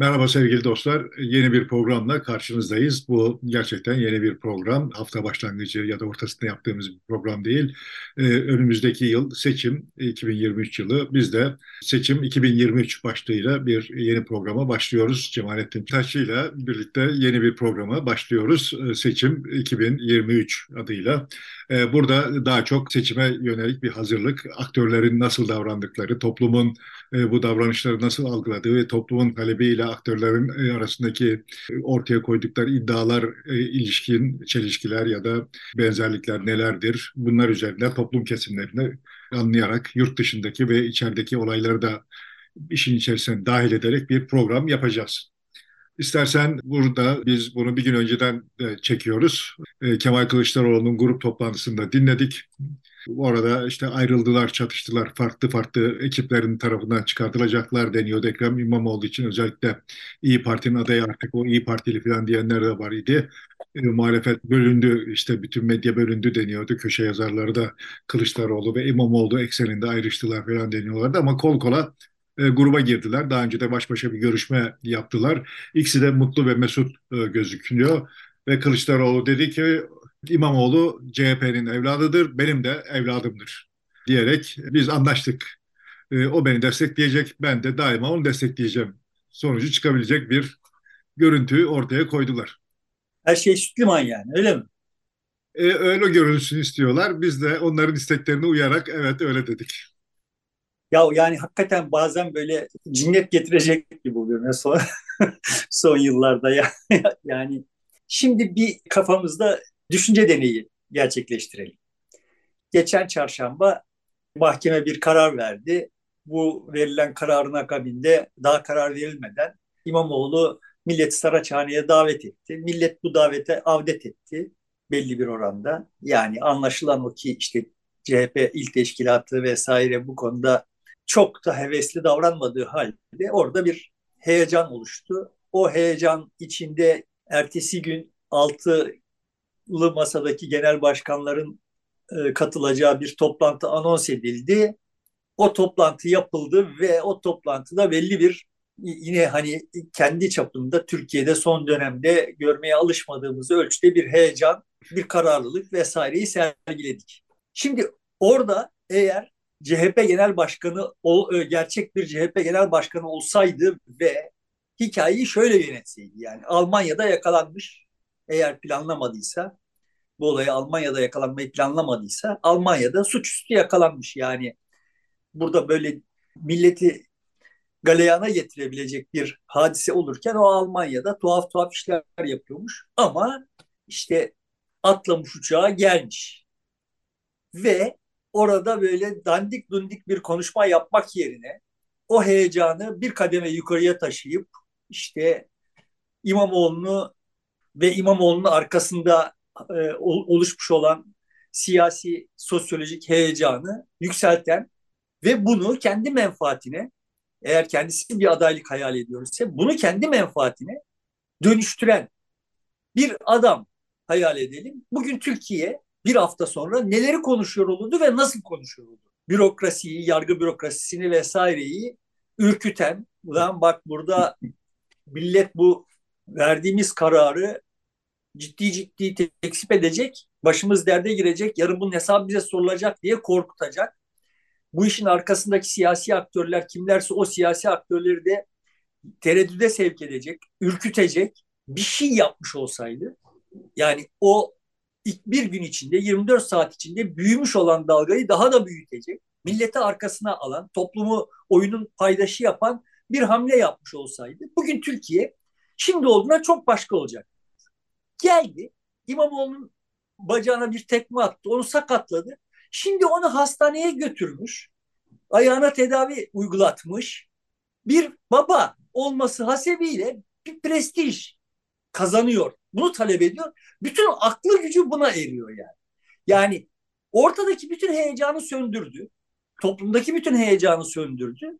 Merhaba sevgili dostlar. Yeni bir programla karşınızdayız. Bu gerçekten yeni bir program. Hafta başlangıcı ya da ortasında yaptığımız bir program değil. Ee, önümüzdeki yıl seçim 2023 yılı. Biz de seçim 2023 başlığıyla bir yeni programa başlıyoruz. Cemalettin Taşçı ile birlikte yeni bir programa başlıyoruz. Ee, seçim 2023 adıyla. Ee, burada daha çok seçime yönelik bir hazırlık, aktörlerin nasıl davrandıkları, toplumun e, bu davranışları nasıl algıladığı ve toplumun talebiyle aktörlerin e, arasındaki ortaya koydukları iddialar, e, ilişkin çelişkiler ya da benzerlikler nelerdir? Bunlar üzerinde toplum kesimlerini anlayarak yurt dışındaki ve içerideki olayları da işin içerisine dahil ederek bir program yapacağız. İstersen burada biz bunu bir gün önceden çekiyoruz. Kemal Kılıçdaroğlu'nun grup toplantısında dinledik. Orada işte ayrıldılar, çatıştılar. Farklı farklı ekiplerin tarafından çıkartılacaklar deniyordu. Ekrem İmamoğlu için özellikle İyi Parti'nin adayı artık o İyi Partili falan diyenler de var idi. E, muhalefet bölündü, işte bütün medya bölündü deniyordu. Köşe yazarları da Kılıçdaroğlu ve İmamoğlu ekseninde ayrıştılar falan deniyorlardı. Ama kol kola e, gruba girdiler. Daha önce de baş başa bir görüşme yaptılar. İkisi de mutlu ve mesut e, gözüküyor. Ve Kılıçdaroğlu dedi ki İmamoğlu CHP'nin evladıdır, benim de evladımdır diyerek biz anlaştık. E, o beni destekleyecek, ben de daima onu destekleyeceğim. Sonucu çıkabilecek bir görüntüyü ortaya koydular. Her şey sütliman yani öyle mi? E, öyle görülsün istiyorlar. Biz de onların isteklerine uyarak evet öyle dedik. Ya yani hakikaten bazen böyle cinnet getirecek gibi oluyor ya son, son yıllarda ya. yani şimdi bir kafamızda düşünce deneyi gerçekleştirelim. Geçen çarşamba mahkeme bir karar verdi. Bu verilen kararın akabinde daha karar verilmeden İmamoğlu Millet Saraçhane'ye davet etti. Millet bu davete avdet etti belli bir oranda. Yani anlaşılan o ki işte CHP il teşkilatı vesaire bu konuda çok da hevesli davranmadığı halde orada bir heyecan oluştu. O heyecan içinde ertesi gün altılı masadaki genel başkanların e, katılacağı bir toplantı anons edildi. O toplantı yapıldı ve o toplantıda belli bir yine hani kendi çapında Türkiye'de son dönemde görmeye alışmadığımız ölçüde bir heyecan, bir kararlılık vesaireyi sergiledik. Şimdi orada eğer CHP Genel Başkanı e, gerçek bir CHP Genel Başkanı olsaydı ve hikayeyi şöyle yönetseydi yani Almanya'da yakalanmış eğer planlamadıysa bu olayı Almanya'da yakalanmayı planlamadıysa Almanya'da suçüstü yakalanmış. Yani burada böyle milleti galeyana getirebilecek bir hadise olurken o Almanya'da tuhaf tuhaf işler yapıyormuş. Ama işte atlamış uçağa gelmiş. Ve orada böyle dandik dundik bir konuşma yapmak yerine o heyecanı bir kademe yukarıya taşıyıp işte İmamoğlu'nu ve İmamoğlu'nun arkasında e, oluşmuş olan siyasi sosyolojik heyecanı yükselten ve bunu kendi menfaatine eğer kendisi bir adaylık hayal ediyorsa bunu kendi menfaatine dönüştüren bir adam hayal edelim. Bugün Türkiye bir hafta sonra neleri konuşuyor olurdu ve nasıl konuşuyor olurdu? Bürokrasiyi, yargı bürokrasisini vesaireyi ürküten, ulan bak burada millet bu verdiğimiz kararı ciddi ciddi tekzip edecek, başımız derde girecek, yarın bunun hesabı bize sorulacak diye korkutacak. Bu işin arkasındaki siyasi aktörler kimlerse o siyasi aktörleri de tereddüde sevk edecek, ürkütecek bir şey yapmış olsaydı, yani o ilk bir gün içinde 24 saat içinde büyümüş olan dalgayı daha da büyütecek. Milleti arkasına alan, toplumu oyunun paydaşı yapan bir hamle yapmış olsaydı bugün Türkiye şimdi olduğuna çok başka olacak. Geldi İmamoğlu'nun bacağına bir tekme attı, onu sakatladı. Şimdi onu hastaneye götürmüş, ayağına tedavi uygulatmış. Bir baba olması hasebiyle bir prestij kazanıyor. Bunu talep ediyor. Bütün aklı gücü buna eriyor yani. Yani ortadaki bütün heyecanı söndürdü. Toplumdaki bütün heyecanı söndürdü.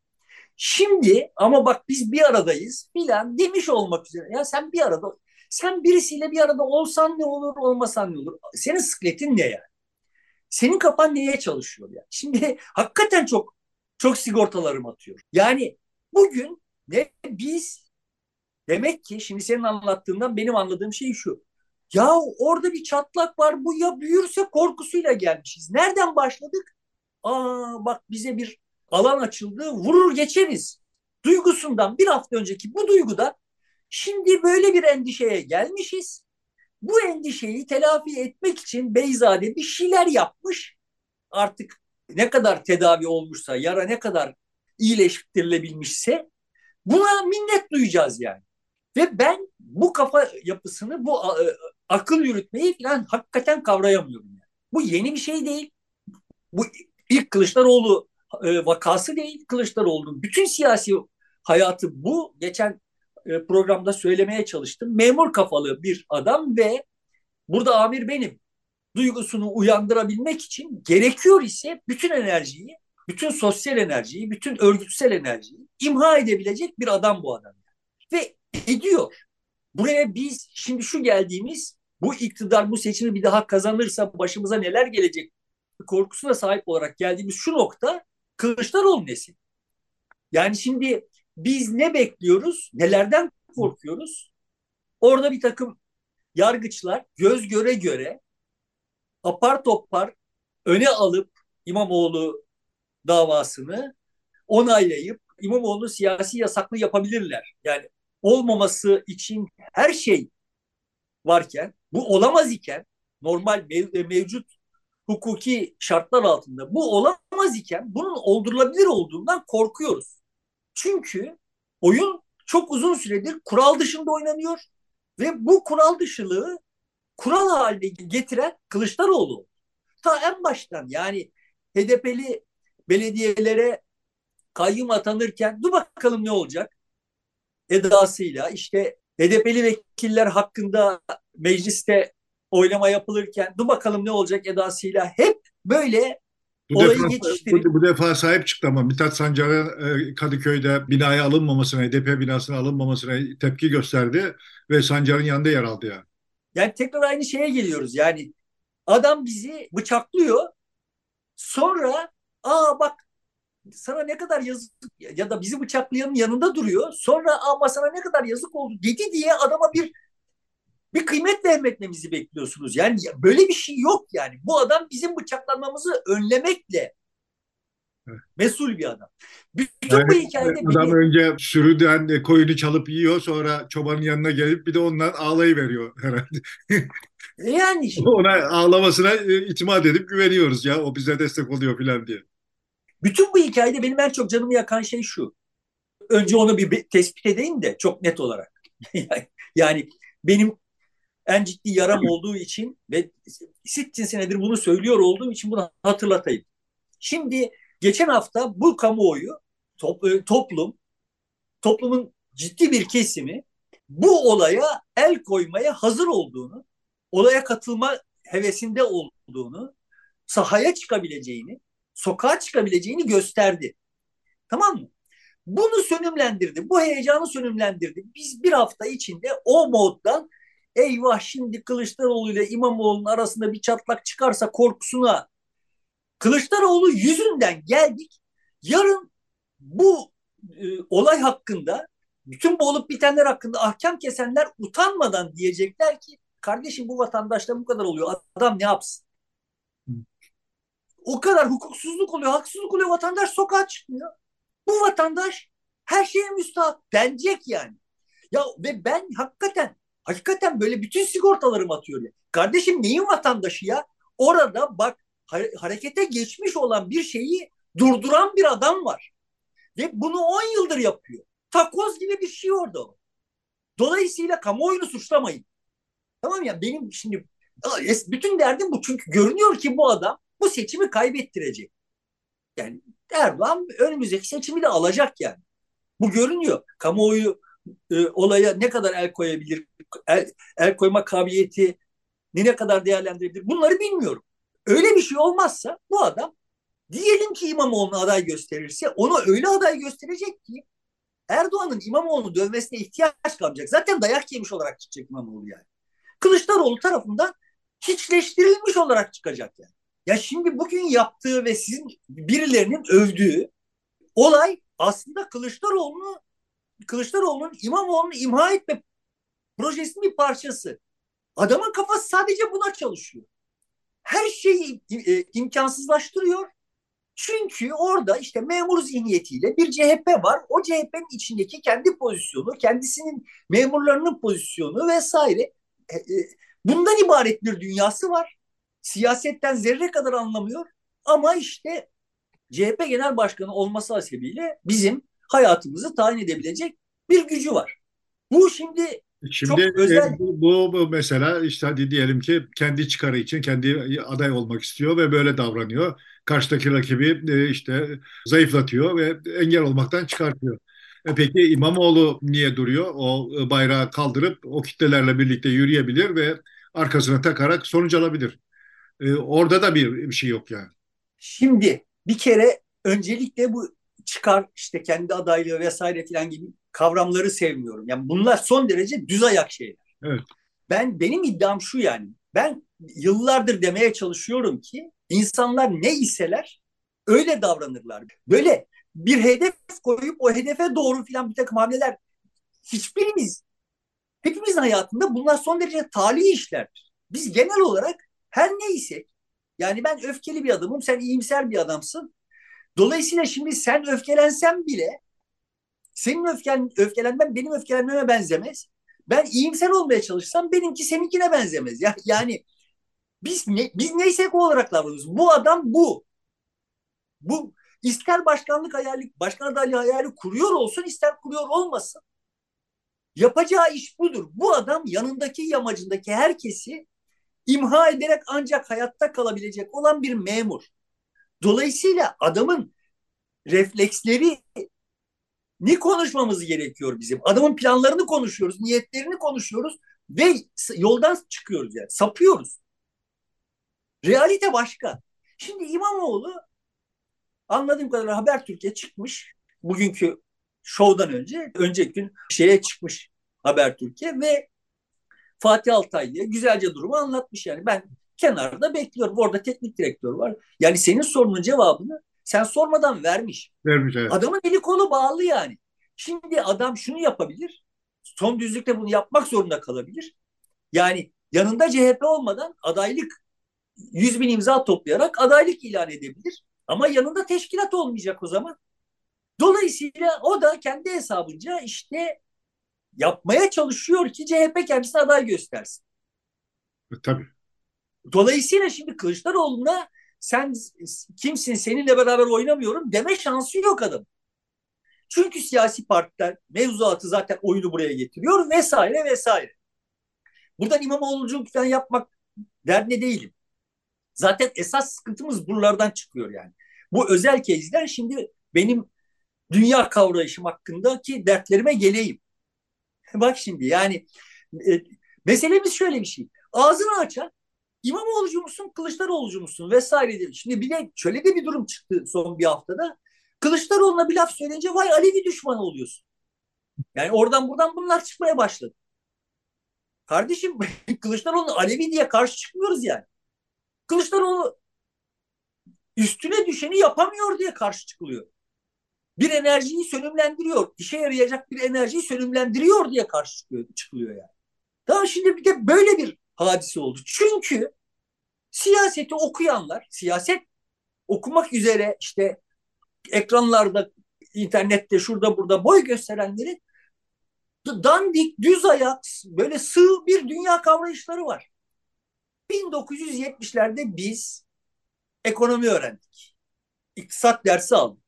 Şimdi ama bak biz bir aradayız filan demiş olmak üzere. Ya sen bir arada sen birisiyle bir arada olsan ne olur olmasan ne olur? Senin sıkletin ne yani? Senin kafan neye çalışıyor yani? Şimdi hakikaten çok çok sigortalarım atıyor. Yani bugün ne biz Demek ki şimdi senin anlattığından benim anladığım şey şu. Ya orada bir çatlak var bu ya büyürse korkusuyla gelmişiz. Nereden başladık? Aa bak bize bir alan açıldı vurur geçeriz. Duygusundan bir hafta önceki bu duyguda şimdi böyle bir endişeye gelmişiz. Bu endişeyi telafi etmek için Beyzade bir şeyler yapmış. Artık ne kadar tedavi olmuşsa, yara ne kadar iyileştirilebilmişse buna minnet duyacağız yani. Ve ben bu kafa yapısını, bu e, akıl yürütmeyi falan hakikaten kavrayamıyorum. Yani. Bu yeni bir şey değil. Bu ilk Kılıçdaroğlu e, vakası değil. Kılıçdaroğlu'nun bütün siyasi hayatı bu. Geçen e, programda söylemeye çalıştım. Memur kafalı bir adam ve burada amir benim duygusunu uyandırabilmek için gerekiyor ise bütün enerjiyi, bütün sosyal enerjiyi, bütün örgütsel enerjiyi imha edebilecek bir adam bu adam. Ve ediyor. Buraya biz şimdi şu geldiğimiz bu iktidar bu seçimi bir daha kazanırsa başımıza neler gelecek korkusuna sahip olarak geldiğimiz şu nokta Kılıçdaroğlu nesil. Yani şimdi biz ne bekliyoruz? Nelerden korkuyoruz? Orada bir takım yargıçlar göz göre göre apar topar öne alıp İmamoğlu davasını onaylayıp İmamoğlu siyasi yasaklı yapabilirler. Yani olmaması için her şey varken, bu olamaz iken normal mev- mevcut hukuki şartlar altında bu olamaz iken bunun oldurulabilir olduğundan korkuyoruz. Çünkü oyun çok uzun süredir kural dışında oynanıyor ve bu kural dışılığı kural haline getiren Kılıçdaroğlu. Ta en baştan yani HDP'li belediyelere kayyum atanırken dur bakalım ne olacak edasıyla işte HDP'li vekiller hakkında mecliste oylama yapılırken dur bakalım ne olacak edasıyla hep böyle bu olayı defa, geçiştirip... Bu, bu defa sahip çıktı ama Mithat Sancar'ın e, Kadıköy'de binaya alınmamasına, HDP binasına alınmamasına tepki gösterdi ve Sancar'ın yanında yer aldı yani. Yani tekrar aynı şeye geliyoruz. Yani adam bizi bıçaklıyor. Sonra aa bak sana ne kadar yazık ya da bizi bıçaklayanın yanında duruyor. Sonra ama sana ne kadar yazık oldu dedi diye adama bir bir kıymet vermemizi bekliyorsunuz. Yani böyle bir şey yok yani. Bu adam bizim bıçaklanmamızı önlemekle mesul bir adam. Bütün yani, bu hikayede adam beni... önce sürüden e, koyunu çalıp yiyor sonra çobanın yanına gelip bir de ondan ağlayıveriyor herhalde. E yani şimdi... ona ağlamasına e, itimat edip güveniyoruz ya o bize destek oluyor filan diye. Bütün bu hikayede benim en çok canımı yakan şey şu. Önce onu bir tespit edeyim de çok net olarak. yani benim en ciddi yaram olduğu için ve sittin senedir bunu söylüyor olduğum için bunu hatırlatayım. Şimdi geçen hafta bu kamuoyu, top, e, toplum, toplumun ciddi bir kesimi bu olaya el koymaya hazır olduğunu, olaya katılma hevesinde olduğunu, sahaya çıkabileceğini, sokağa çıkabileceğini gösterdi. Tamam mı? Bunu sönümlendirdi. Bu heyecanı sönümlendirdi. Biz bir hafta içinde o moddan eyvah şimdi Kılıçdaroğlu ile İmamoğlu'nun arasında bir çatlak çıkarsa korkusuna Kılıçdaroğlu yüzünden geldik. Yarın bu e, olay hakkında bütün bu olup bitenler hakkında ahkam kesenler utanmadan diyecekler ki kardeşim bu vatandaşta bu kadar oluyor. Adam ne yapsın? O kadar hukuksuzluk oluyor, haksızlık oluyor. Vatandaş sokağa çıkmıyor. Bu vatandaş her şeye müstahak denecek yani. Ya ve ben hakikaten hakikaten böyle bütün sigortalarım atıyor. Kardeşim neyin vatandaşı ya? Orada bak harekete geçmiş olan bir şeyi durduran bir adam var. Ve bunu 10 yıldır yapıyor. Takoz gibi bir şey orada. Dolayısıyla kamuoyunu suçlamayın. Tamam ya benim şimdi bütün derdim bu. Çünkü görünüyor ki bu adam bu seçimi kaybettirecek. Yani Erdoğan önümüzdeki seçimi de alacak yani. Bu görünüyor. Kamuoyu e, olaya ne kadar el koyabilir, el, el koyma kabiliyeti ne kadar değerlendirebilir bunları bilmiyorum. Öyle bir şey olmazsa bu adam diyelim ki İmamoğlu'nu aday gösterirse onu öyle aday gösterecek ki Erdoğan'ın İmamoğlu'nu dövmesine ihtiyaç kalmayacak. Zaten dayak yemiş olarak çıkacak İmamoğlu yani. Kılıçdaroğlu tarafından hiçleştirilmiş olarak çıkacak yani. Ya şimdi bugün yaptığı ve sizin birilerinin övdüğü olay aslında Kılıçdaroğlu'nu Kılıçdaroğlu'nun İmamoğlu'nu imha etme projesinin bir parçası. Adamın kafası sadece buna çalışıyor. Her şeyi e, imkansızlaştırıyor. Çünkü orada işte memur zihniyetiyle bir CHP var. O CHP'nin içindeki kendi pozisyonu, kendisinin memurlarının pozisyonu vesaire. E, e, bundan ibaret bir dünyası var. Siyasetten zerre kadar anlamıyor. Ama işte CHP Genel Başkanı olması hasebiyle bizim hayatımızı tayin edebilecek bir gücü var. Bu şimdi Şimdi Çok özel... bu, bu mesela işte hadi diyelim ki kendi çıkarı için kendi aday olmak istiyor ve böyle davranıyor. Karşıdaki rakibi e, işte zayıflatıyor ve engel olmaktan çıkartıyor. E peki İmamoğlu niye duruyor? O bayrağı kaldırıp o kitlelerle birlikte yürüyebilir ve arkasına takarak sonuç alabilir. E, orada da bir, bir şey yok yani. Şimdi bir kere öncelikle bu çıkar işte kendi adaylığı vesaire filan gibi kavramları sevmiyorum. Yani bunlar son derece düz ayak şeyler. Evet. Ben benim iddiam şu yani. Ben yıllardır demeye çalışıyorum ki insanlar ne iseler öyle davranırlar. Böyle bir hedef koyup o hedefe doğru filan bir takım hamleler hiçbirimiz hepimizin hayatında bunlar son derece tali işlerdir. Biz genel olarak her neyse yani ben öfkeli bir adamım sen iyimser bir adamsın. Dolayısıyla şimdi sen öfkelensen bile senin öfken, öfkelenmen benim öfkelenmeme benzemez. Ben iyimser olmaya çalışsam benimki seninkine benzemez. Ya, yani biz ne, biz neysek olarak davranıyoruz. Bu adam bu. Bu ister başkanlık hayali, başkan adaylığı hayali kuruyor olsun, ister kuruyor olmasın. Yapacağı iş budur. Bu adam yanındaki yamacındaki herkesi imha ederek ancak hayatta kalabilecek olan bir memur. Dolayısıyla adamın refleksleri ne konuşmamız gerekiyor bizim? Adamın planlarını konuşuyoruz, niyetlerini konuşuyoruz ve yoldan çıkıyoruz yani, sapıyoruz. Realite başka. Şimdi İmamoğlu anladığım kadarıyla Habertürk'e çıkmış. Bugünkü şovdan önce, önceki gün şeye çıkmış Habertürk'e ve Fatih Altaylı'ya güzelce durumu anlatmış yani. Ben kenarda bekliyorum. Orada teknik direktör var. Yani senin sorunun cevabını sen sormadan vermiş. Vermiş evet. Adamın eli kolu bağlı yani. Şimdi adam şunu yapabilir. Son düzlükte bunu yapmak zorunda kalabilir. Yani yanında CHP olmadan adaylık 100 bin imza toplayarak adaylık ilan edebilir. Ama yanında teşkilat olmayacak o zaman. Dolayısıyla o da kendi hesabınca işte yapmaya çalışıyor ki CHP kendisine aday göstersin. E, tabii. Dolayısıyla şimdi Kılıçdaroğlu'na sen kimsin seninle beraber oynamıyorum deme şansı yok adam. Çünkü siyasi partiler mevzuatı zaten oyunu buraya getiriyor vesaire vesaire. Buradan İmamoğlu'culuk falan yapmak derdine değilim. Zaten esas sıkıntımız buralardan çıkıyor yani. Bu özel kezden şimdi benim dünya kavrayışım hakkındaki dertlerime geleyim. Bak şimdi yani e, meselemiz şöyle bir şey. Ağzını açan İmamoğlu'cu musun, Kılıçdaroğlu'cu musun vesaire diye. Şimdi bir de şöyle de bir durum çıktı son bir haftada. Kılıçdaroğlu'na bir laf söyleyince vay Alevi düşmanı oluyorsun. Yani oradan buradan bunlar çıkmaya başladı. Kardeşim Kılıçdaroğlu Alevi diye karşı çıkmıyoruz yani. Kılıçdaroğlu üstüne düşeni yapamıyor diye karşı çıkılıyor. Bir enerjiyi sönümlendiriyor. işe yarayacak bir enerjiyi sönümlendiriyor diye karşı çıkıyor, çıkılıyor yani. Tamam şimdi bir de böyle bir hadise oldu. Çünkü siyaseti okuyanlar, siyaset okumak üzere işte ekranlarda, internette, şurada burada boy gösterenlerin dandik, düz ayak, böyle sığ bir dünya kavrayışları var. 1970'lerde biz ekonomi öğrendik. İktisat dersi aldık.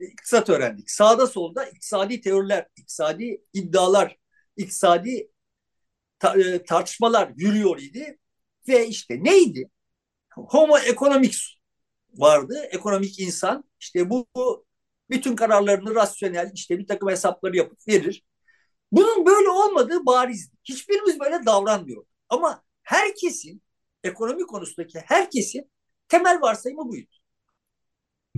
İktisat öğrendik. Sağda solda iktisadi teoriler, iktisadi iddialar, iktisadi e, tartışmalar yürüyor idi. Ve işte neydi? Homo economics vardı. Ekonomik insan. İşte bu, bu bütün kararlarını rasyonel işte bir takım hesapları yapıp verir. Bunun böyle olmadığı barizdi. Hiçbirimiz böyle davranmıyor. Ama herkesin ekonomi konusundaki herkesin temel varsayımı buydu.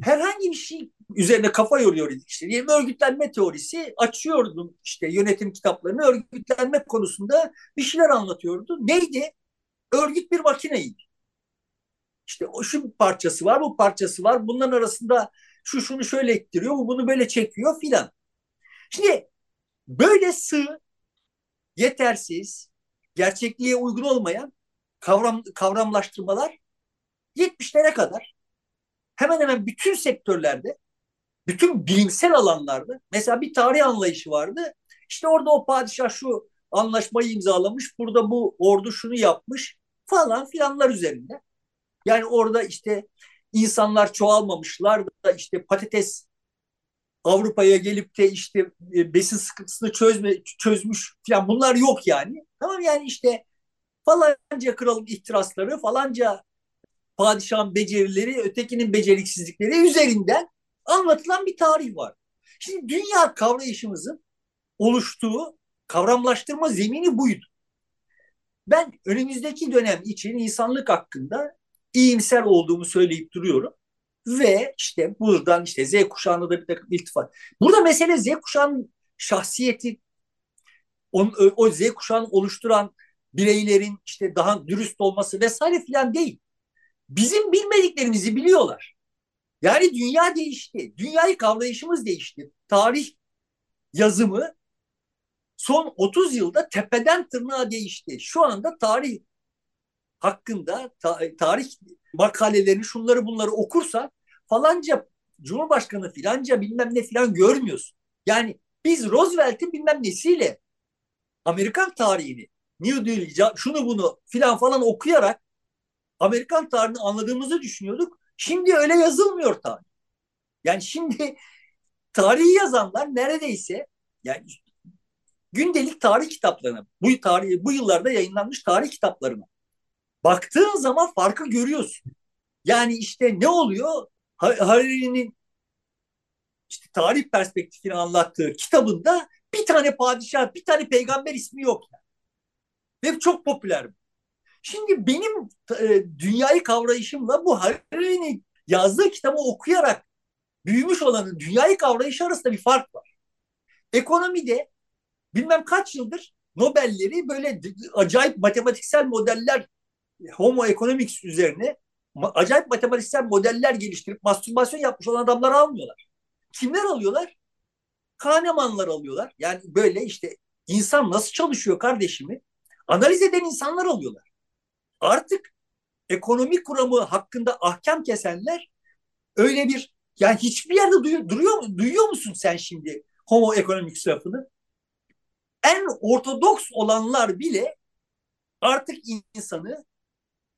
Herhangi bir şey üzerine kafa yoruyor idik işte. Diyelim örgütlenme teorisi açıyordum işte yönetim kitaplarını örgütlenme konusunda bir şeyler anlatıyordu. Neydi? Örgüt bir makineydi. İşte o şu parçası var, bu parçası var. Bunların arasında şu şunu şöyle ettiriyor, bu bunu böyle çekiyor filan. Şimdi Böyle sığ, yetersiz, gerçekliğe uygun olmayan kavram kavramlaştırmalar 70'lere kadar hemen hemen bütün sektörlerde, bütün bilimsel alanlarda mesela bir tarih anlayışı vardı. İşte orada o padişah şu anlaşmayı imzalamış, burada bu ordu şunu yapmış falan filanlar üzerinde. Yani orada işte insanlar çoğalmamışlar da işte patates Avrupa'ya gelip de işte e, besin sıkıntısını çözme, çözmüş falan bunlar yok yani. Tamam yani işte falanca kralın ihtirasları, falanca padişahın becerileri, ötekinin beceriksizlikleri üzerinden anlatılan bir tarih var. Şimdi dünya kavrayışımızın oluştuğu kavramlaştırma zemini buydu. Ben önümüzdeki dönem için insanlık hakkında iyimser olduğumu söyleyip duruyorum. Ve işte buradan işte Z kuşağında da bir takım iltifat. Burada mesele Z kuşağının şahsiyeti, o, o Z kuşağını oluşturan bireylerin işte daha dürüst olması vesaire filan değil. Bizim bilmediklerimizi biliyorlar. Yani dünya değişti. Dünyayı kavrayışımız değişti. Tarih yazımı son 30 yılda tepeden tırnağa değişti. Şu anda tarih hakkında ta, tarih makalelerini şunları bunları okursa falanca Cumhurbaşkanı filanca bilmem ne filan görmüyorsun. Yani biz Roosevelt'in bilmem nesiyle Amerikan tarihini New Deal, şunu bunu filan falan okuyarak Amerikan tarihini anladığımızı düşünüyorduk. Şimdi öyle yazılmıyor tarih. Yani şimdi tarihi yazanlar neredeyse yani gündelik tarih kitaplarına, bu tarih bu yıllarda yayınlanmış tarih kitaplarına baktığın zaman farkı görüyorsun. Yani işte ne oluyor? Hariri'nin işte tarih perspektifini anlattığı kitabında bir tane padişah, bir tane peygamber ismi yok. Yani. Ve çok popüler. Şimdi benim e, dünyayı kavrayışımla bu Hariri'nin yazdığı kitabı okuyarak büyümüş olanın dünyayı kavrayışı arasında bir fark var. Ekonomide bilmem kaç yıldır Nobel'leri böyle acayip matematiksel modeller Homo economics üzerine acayip matematiksel modeller geliştirip mastürbasyon yapmış olan adamları almıyorlar. Kimler alıyorlar? Kahnemanlar alıyorlar. Yani böyle işte insan nasıl çalışıyor kardeşimi analiz eden insanlar alıyorlar. Artık ekonomik kuramı hakkında ahkam kesenler öyle bir yani hiçbir yerde duyuyor, duruyor? Duyuyor musun sen şimdi homo ekonomik lafını? En ortodoks olanlar bile artık insanı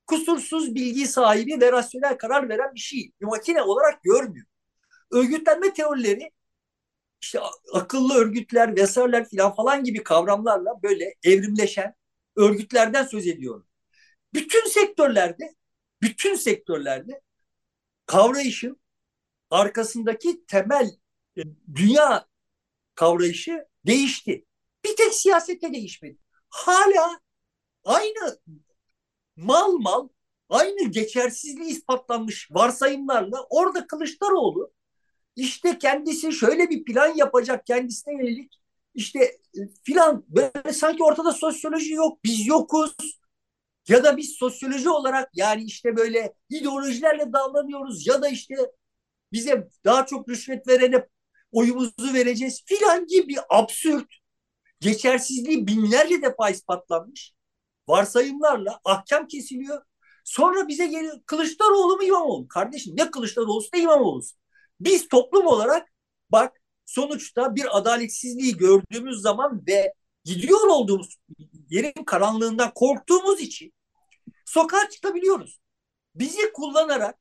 kusursuz bilgi sahibi ve rasyonel karar veren bir şey. Bir makine olarak görmüyor. Örgütlenme teorileri işte akıllı örgütler vesaireler filan falan gibi kavramlarla böyle evrimleşen örgütlerden söz ediyorum. Bütün sektörlerde bütün sektörlerde kavrayışın arkasındaki temel e, dünya kavrayışı değişti. Bir tek siyasette değişmedi. Hala aynı mal mal aynı geçersizliği ispatlanmış varsayımlarla orada Kılıçdaroğlu işte kendisi şöyle bir plan yapacak kendisine yönelik işte e, filan böyle sanki ortada sosyoloji yok biz yokuz ya da biz sosyoloji olarak yani işte böyle ideolojilerle davranıyoruz ya da işte bize daha çok rüşvet verene oyumuzu vereceğiz filan gibi absürt geçersizliği binlerce defa ispatlanmış varsayımlarla ahkam kesiliyor. Sonra bize geliyor Kılıçdaroğlu mu İmamoğlu? Kardeşim ne Kılıçdaroğlu ne İmamoğlu? Biz toplum olarak bak sonuçta bir adaletsizliği gördüğümüz zaman ve gidiyor olduğumuz yerin karanlığından korktuğumuz için sokağa çıkabiliyoruz. Bizi kullanarak,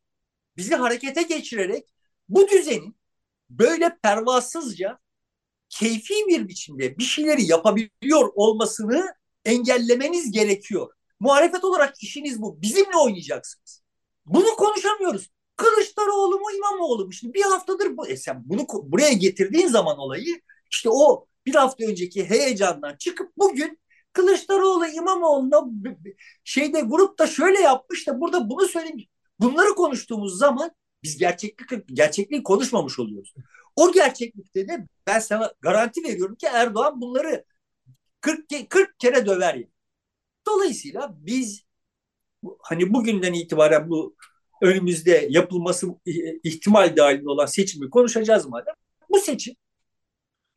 bizi harekete geçirerek bu düzenin böyle pervasızca keyfi bir biçimde bir şeyleri yapabiliyor olmasını engellemeniz gerekiyor. Muhalefet olarak işiniz bu. Bizimle oynayacaksınız. Bunu konuşamıyoruz. Kılıçdaroğlu mu İmamoğlu mu? Şimdi bir haftadır bu, e sen bunu buraya getirdiğin zaman olayı işte o bir hafta önceki heyecandan çıkıp bugün Kılıçdaroğlu İmamoğlu'na şeyde grupta şöyle yapmış da burada bunu söylemiş. Bunları konuştuğumuz zaman biz gerçeklik gerçekliği konuşmamış oluyoruz. O gerçeklikte de ben sana garanti veriyorum ki Erdoğan bunları 40, 40 kere döver yani. Dolayısıyla biz hani bugünden itibaren bu önümüzde yapılması ihtimal dahilinde olan seçimi konuşacağız madem. Bu seçim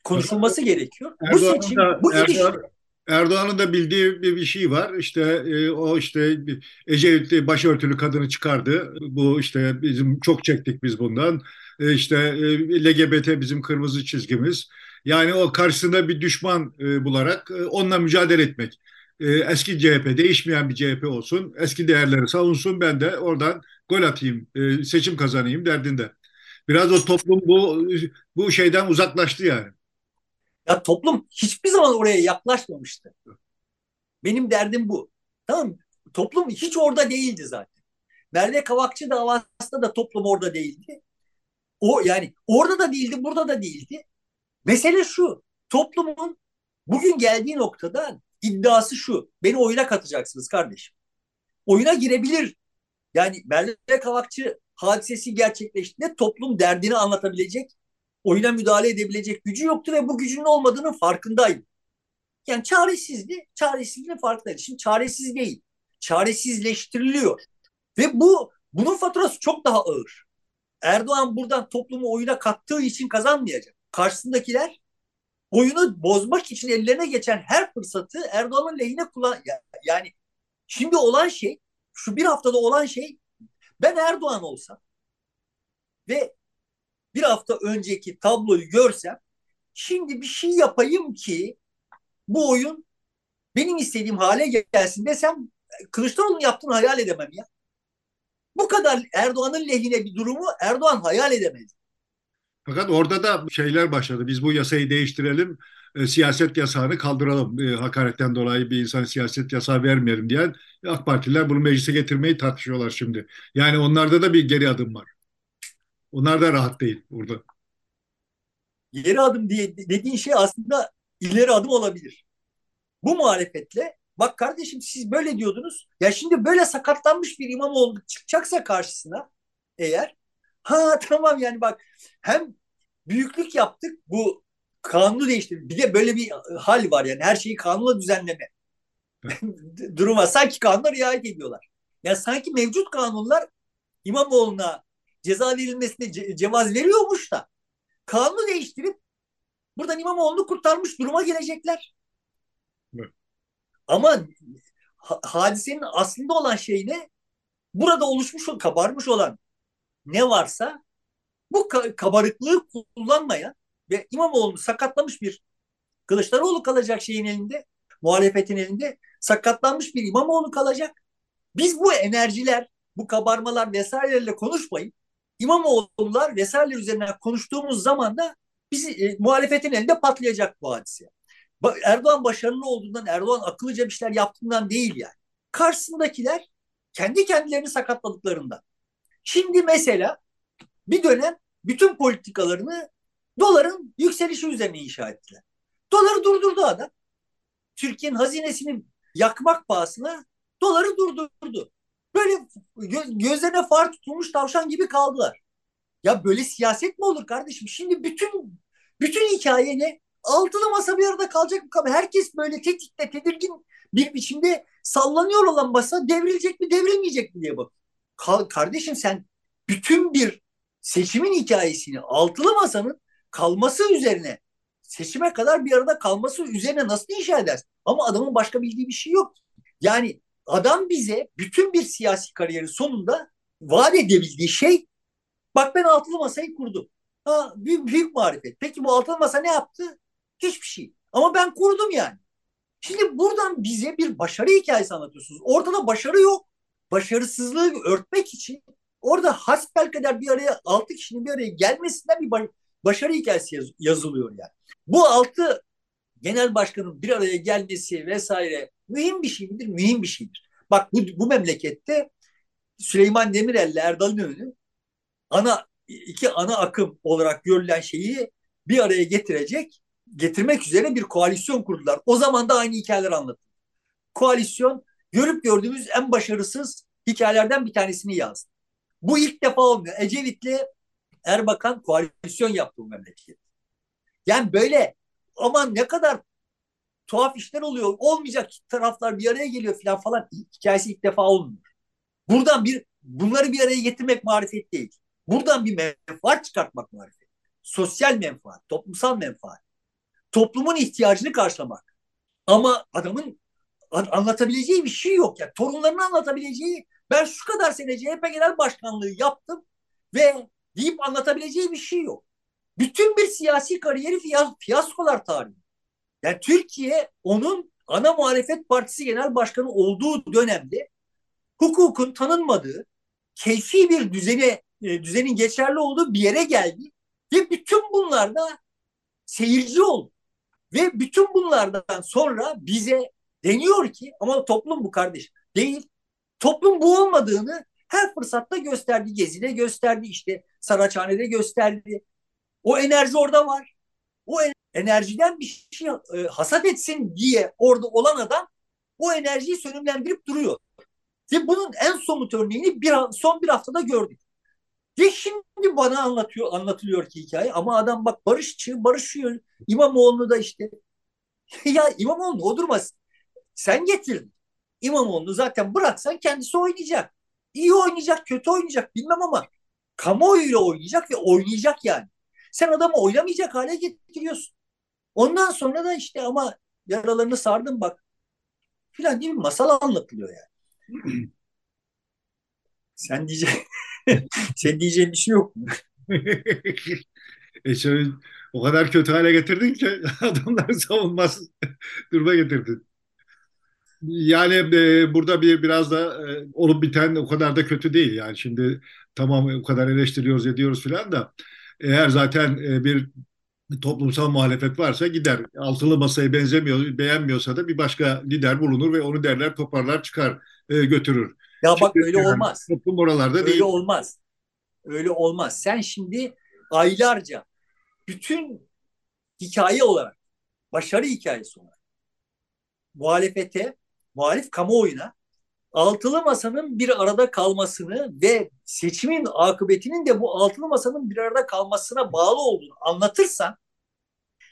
konuşulması gerekiyor. Bu seçim, da, bu Erdoğan, Erdoğan'ın da bildiği bir, bir şey var. İşte e, o işte Ecevit başörtülü kadını çıkardı. Bu işte bizim çok çektik biz bundan. E, işte e, LGBT bizim kırmızı çizgimiz. Yani o karşısında bir düşman e, bularak e, onunla mücadele etmek. E, eski CHP, değişmeyen bir CHP olsun. Eski değerleri savunsun. Ben de oradan gol atayım, e, seçim kazanayım derdinde. Biraz o toplum bu bu şeyden uzaklaştı yani. Ya toplum hiçbir zaman oraya yaklaşmamıştı. Benim derdim bu. Tamam Toplum hiç orada değildi zaten. Merve Kavakçı davasında da toplum orada değildi. O yani orada da değildi, burada da değildi. Mesele şu. Toplumun bugün geldiği noktada iddiası şu. Beni oyuna katacaksınız kardeşim. Oyuna girebilir. Yani Merve Kavakçı hadisesi gerçekleştiğinde toplum derdini anlatabilecek oyuna müdahale edebilecek gücü yoktu ve bu gücünün olmadığının farkındaydı. Yani çaresizdi, çaresizliğin farkındaydı. Şimdi çaresiz değil, çaresizleştiriliyor. Ve bu bunun faturası çok daha ağır. Erdoğan buradan toplumu oyuna kattığı için kazanmayacak. Karşısındakiler oyunu bozmak için ellerine geçen her fırsatı Erdoğan'ın lehine kullan yani şimdi olan şey şu bir haftada olan şey ben Erdoğan olsam ve bir hafta önceki tabloyu görsem şimdi bir şey yapayım ki bu oyun benim istediğim hale gelsin desem Kılıçdaroğlu'nun yaptığını hayal edemem ya. Bu kadar Erdoğan'ın lehine bir durumu Erdoğan hayal edemez. Fakat orada da şeyler başladı. Biz bu yasayı değiştirelim, e, siyaset yasağını kaldıralım. E, hakaretten dolayı bir insan siyaset yasağı vermeyelim diyen AK Partililer bunu meclise getirmeyi tartışıyorlar şimdi. Yani onlarda da bir geri adım var. Onlar da rahat değil burada. Geri adım diye dediğin şey aslında ileri adım olabilir. Bu muhalefetle bak kardeşim siz böyle diyordunuz. Ya şimdi böyle sakatlanmış bir İmamoğlu çıkacaksa karşısına eğer ha tamam yani bak hem büyüklük yaptık bu kanunu değiştirdik. Bir de böyle bir hal var yani her şeyi kanunla düzenleme. Duruma sanki kanunlar riayet ediyorlar. Ya sanki mevcut kanunlar İmamoğlu'na ceza verilmesine ce- cevaz veriyormuş da kanunu değiştirip buradan İmamoğlu'nu kurtarmış duruma gelecekler. Evet. Ama ha- hadisenin aslında olan şey ne? Burada oluşmuş, kabarmış olan ne varsa bu ka- kabarıklığı kullanmayan ve İmamoğlu'nu sakatlamış bir Kılıçdaroğlu kalacak şeyin elinde, muhalefetin elinde sakatlanmış bir İmamoğlu kalacak. Biz bu enerjiler, bu kabarmalar vesairelerle konuşmayıp İmamoğlu'lar vesaire üzerine konuştuğumuz zaman da bizi e, muhalefetin elinde patlayacak bu hadise. Erdoğan başarılı olduğundan, Erdoğan akıllıca bir şeyler yaptığından değil yani. Karşısındakiler kendi kendilerini sakatladıklarından. Şimdi mesela bir dönem bütün politikalarını doların yükselişi üzerine inşa ettiler. Doları durdurdu adam. Türkiye'nin hazinesini yakmak pahasına doları durdurdu. Böyle gö- gözlerine far tutulmuş tavşan gibi kaldılar. Ya böyle siyaset mi olur kardeşim? Şimdi bütün bütün hikaye ne? Altılı masa bir arada kalacak mı? Herkes böyle tetikte, tedirgin bir biçimde sallanıyor olan masa devrilecek mi, devrilmeyecek mi diye bak. Ka- kardeşim sen bütün bir seçimin hikayesini altılı masanın kalması üzerine seçime kadar bir arada kalması üzerine nasıl inşa edersin? Ama adamın başka bildiği bir şey yok. Yani adam bize bütün bir siyasi kariyerin sonunda vaat edebildiği şey bak ben altılı masayı kurdum. Ha, büyük, büyük marifet. Peki bu altılı masa ne yaptı? Hiçbir şey. Ama ben kurdum yani. Şimdi buradan bize bir başarı hikayesi anlatıyorsunuz. Ortada başarı yok. Başarısızlığı örtmek için orada hasbelkader bir araya altı kişinin bir araya gelmesinden bir başarı hikayesi yaz, yazılıyor yani. Bu altı genel başkanın bir araya gelmesi vesaire mühim bir şey midir? Mühim bir şeydir. Bak bu, bu memlekette Süleyman Demirel ile Erdal İnönü ana iki ana akım olarak görülen şeyi bir araya getirecek, getirmek üzere bir koalisyon kurdular. O zaman da aynı hikayeler anlatıldı. Koalisyon görüp gördüğümüz en başarısız hikayelerden bir tanesini yazdı. Bu ilk defa olmuyor. Ecevit'le Erbakan koalisyon yaptı bu memleket. Yani böyle aman ne kadar tuhaf işler oluyor. Olmayacak taraflar bir araya geliyor falan falan. Hikayesi ilk defa olmuyor. Buradan bir bunları bir araya getirmek marifet değil. Buradan bir menfaat çıkartmak marifet. Sosyal menfaat, toplumsal menfaat. toplumun ihtiyacını karşılamak. Ama adamın anlatabileceği bir şey yok. Yani torunlarını anlatabileceği ben şu kadar sene CHP Genel Başkanlığı yaptım ve deyip anlatabileceği bir şey yok. Bütün bir siyasi kariyeri fiyas fiyaskolar tarihi. Yani Türkiye onun ana muhalefet partisi genel başkanı olduğu dönemde hukukun tanınmadığı, keyfi bir düzene e, düzenin geçerli olduğu bir yere geldi ve bütün bunlarda seyirci oldu. Ve bütün bunlardan sonra bize deniyor ki ama toplum bu kardeş değil. Toplum bu olmadığını her fırsatta gösterdi. Gezi'de gösterdi işte Saraçhane'de gösterdi. O enerji orada var. O enerjiden bir şey e, hasat etsin diye orada olan adam o enerjiyi sönümlendirip duruyor. Ve bunun en somut örneğini bir, son bir haftada gördük. Ve şimdi bana anlatıyor, anlatılıyor ki hikaye ama adam bak barışçı, barışıyor. İmamoğlu da işte. ya İmamoğlu o durmaz. Sen getirdin. İmamoğlu zaten bıraksan kendisi oynayacak. İyi oynayacak, kötü oynayacak bilmem ama kamuoyuyla oynayacak ve oynayacak yani. Sen adamı oynamayacak hale getiriyorsun. Ondan sonra da işte ama yaralarını sardın bak filan gibi masal anlatılıyor yani. Sen diyecek sen diyeceğin bir şey yok mu? e şöyle, o kadar kötü hale getirdin ki adamları savunmaz duruma getirdin. Yani e, burada bir biraz da e, olup biten o kadar da kötü değil. Yani şimdi tamam o kadar eleştiriyoruz ediyoruz filan da eğer zaten e, bir toplumsal muhalefet varsa gider. Altılı masayı benzemiyor, beğenmiyorsa da bir başka lider bulunur ve onu derler toparlar çıkar e, götürür. Ya bak öyle yani, olmaz. Toplum oralarda öyle değil. Öyle olmaz. Öyle olmaz. Sen şimdi aylarca bütün hikaye olarak, başarı hikayesi olarak muhalefete, muhalif kamuoyuna altılı masanın bir arada kalmasını ve seçimin akıbetinin de bu altılı masanın bir arada kalmasına bağlı olduğunu anlatırsan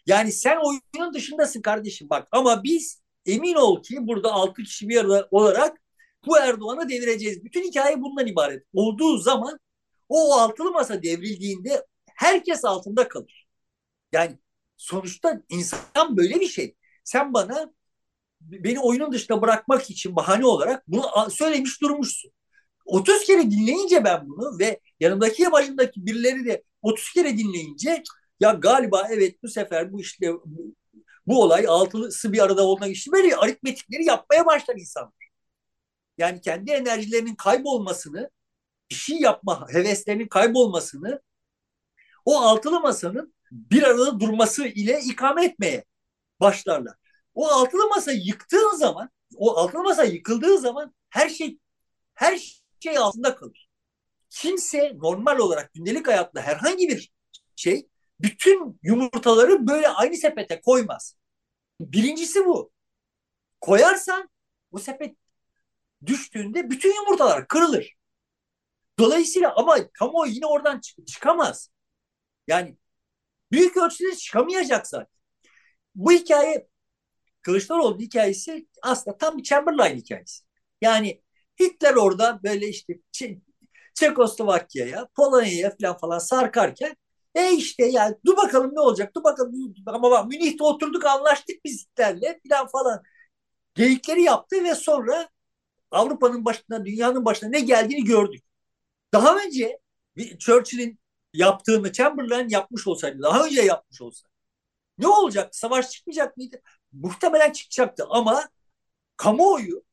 yani sen oyunun dışındasın kardeşim bak ama biz emin ol ki burada altı kişi bir arada olarak bu Erdoğan'ı devireceğiz. Bütün hikaye bundan ibaret. Olduğu zaman o altılı masa devrildiğinde herkes altında kalır. Yani sonuçta insan böyle bir şey. Sen bana beni oyunun dışında bırakmak için bahane olarak bunu söylemiş durmuşsun. 30 kere dinleyince ben bunu ve yanımdaki ya başındaki birileri de 30 kere dinleyince ya galiba evet bu sefer bu işte bu olay altılısı bir arada olmak için böyle aritmetikleri yapmaya başlar insanlar. Yani kendi enerjilerinin kaybolmasını, bir şey yapma heveslerinin kaybolmasını o altılı masanın bir arada durması ile ikame etmeye başlarlar. O altılı masa yıktığın zaman, o altılı masa yıkıldığı zaman her şey her şey altında kalır. Kimse normal olarak gündelik hayatta herhangi bir şey bütün yumurtaları böyle aynı sepete koymaz. Birincisi bu. Koyarsan bu sepet düştüğünde bütün yumurtalar kırılır. Dolayısıyla ama kamuoyu yine oradan çık çıkamaz. Yani büyük ölçüde çıkamayacak zaten. Bu hikaye Kılıçdaroğlu hikayesi aslında tam bir Chamberlain hikayesi. Yani Hitler orada böyle işte Ç Çekoslovakya'ya, Polonya'ya falan falan sarkarken e işte yani dur bakalım ne olacak, dur bakalım ama bak Münih'te oturduk anlaştık biz Hitler'le falan falan geyikleri yaptı ve sonra Avrupa'nın başına, dünyanın başına ne geldiğini gördük. Daha önce Churchill'in yaptığını Chamberlain yapmış olsaydı, daha önce yapmış olsaydı ne olacak? Savaş çıkmayacak mıydı? Muhtemelen çıkacaktı ama kamuoyu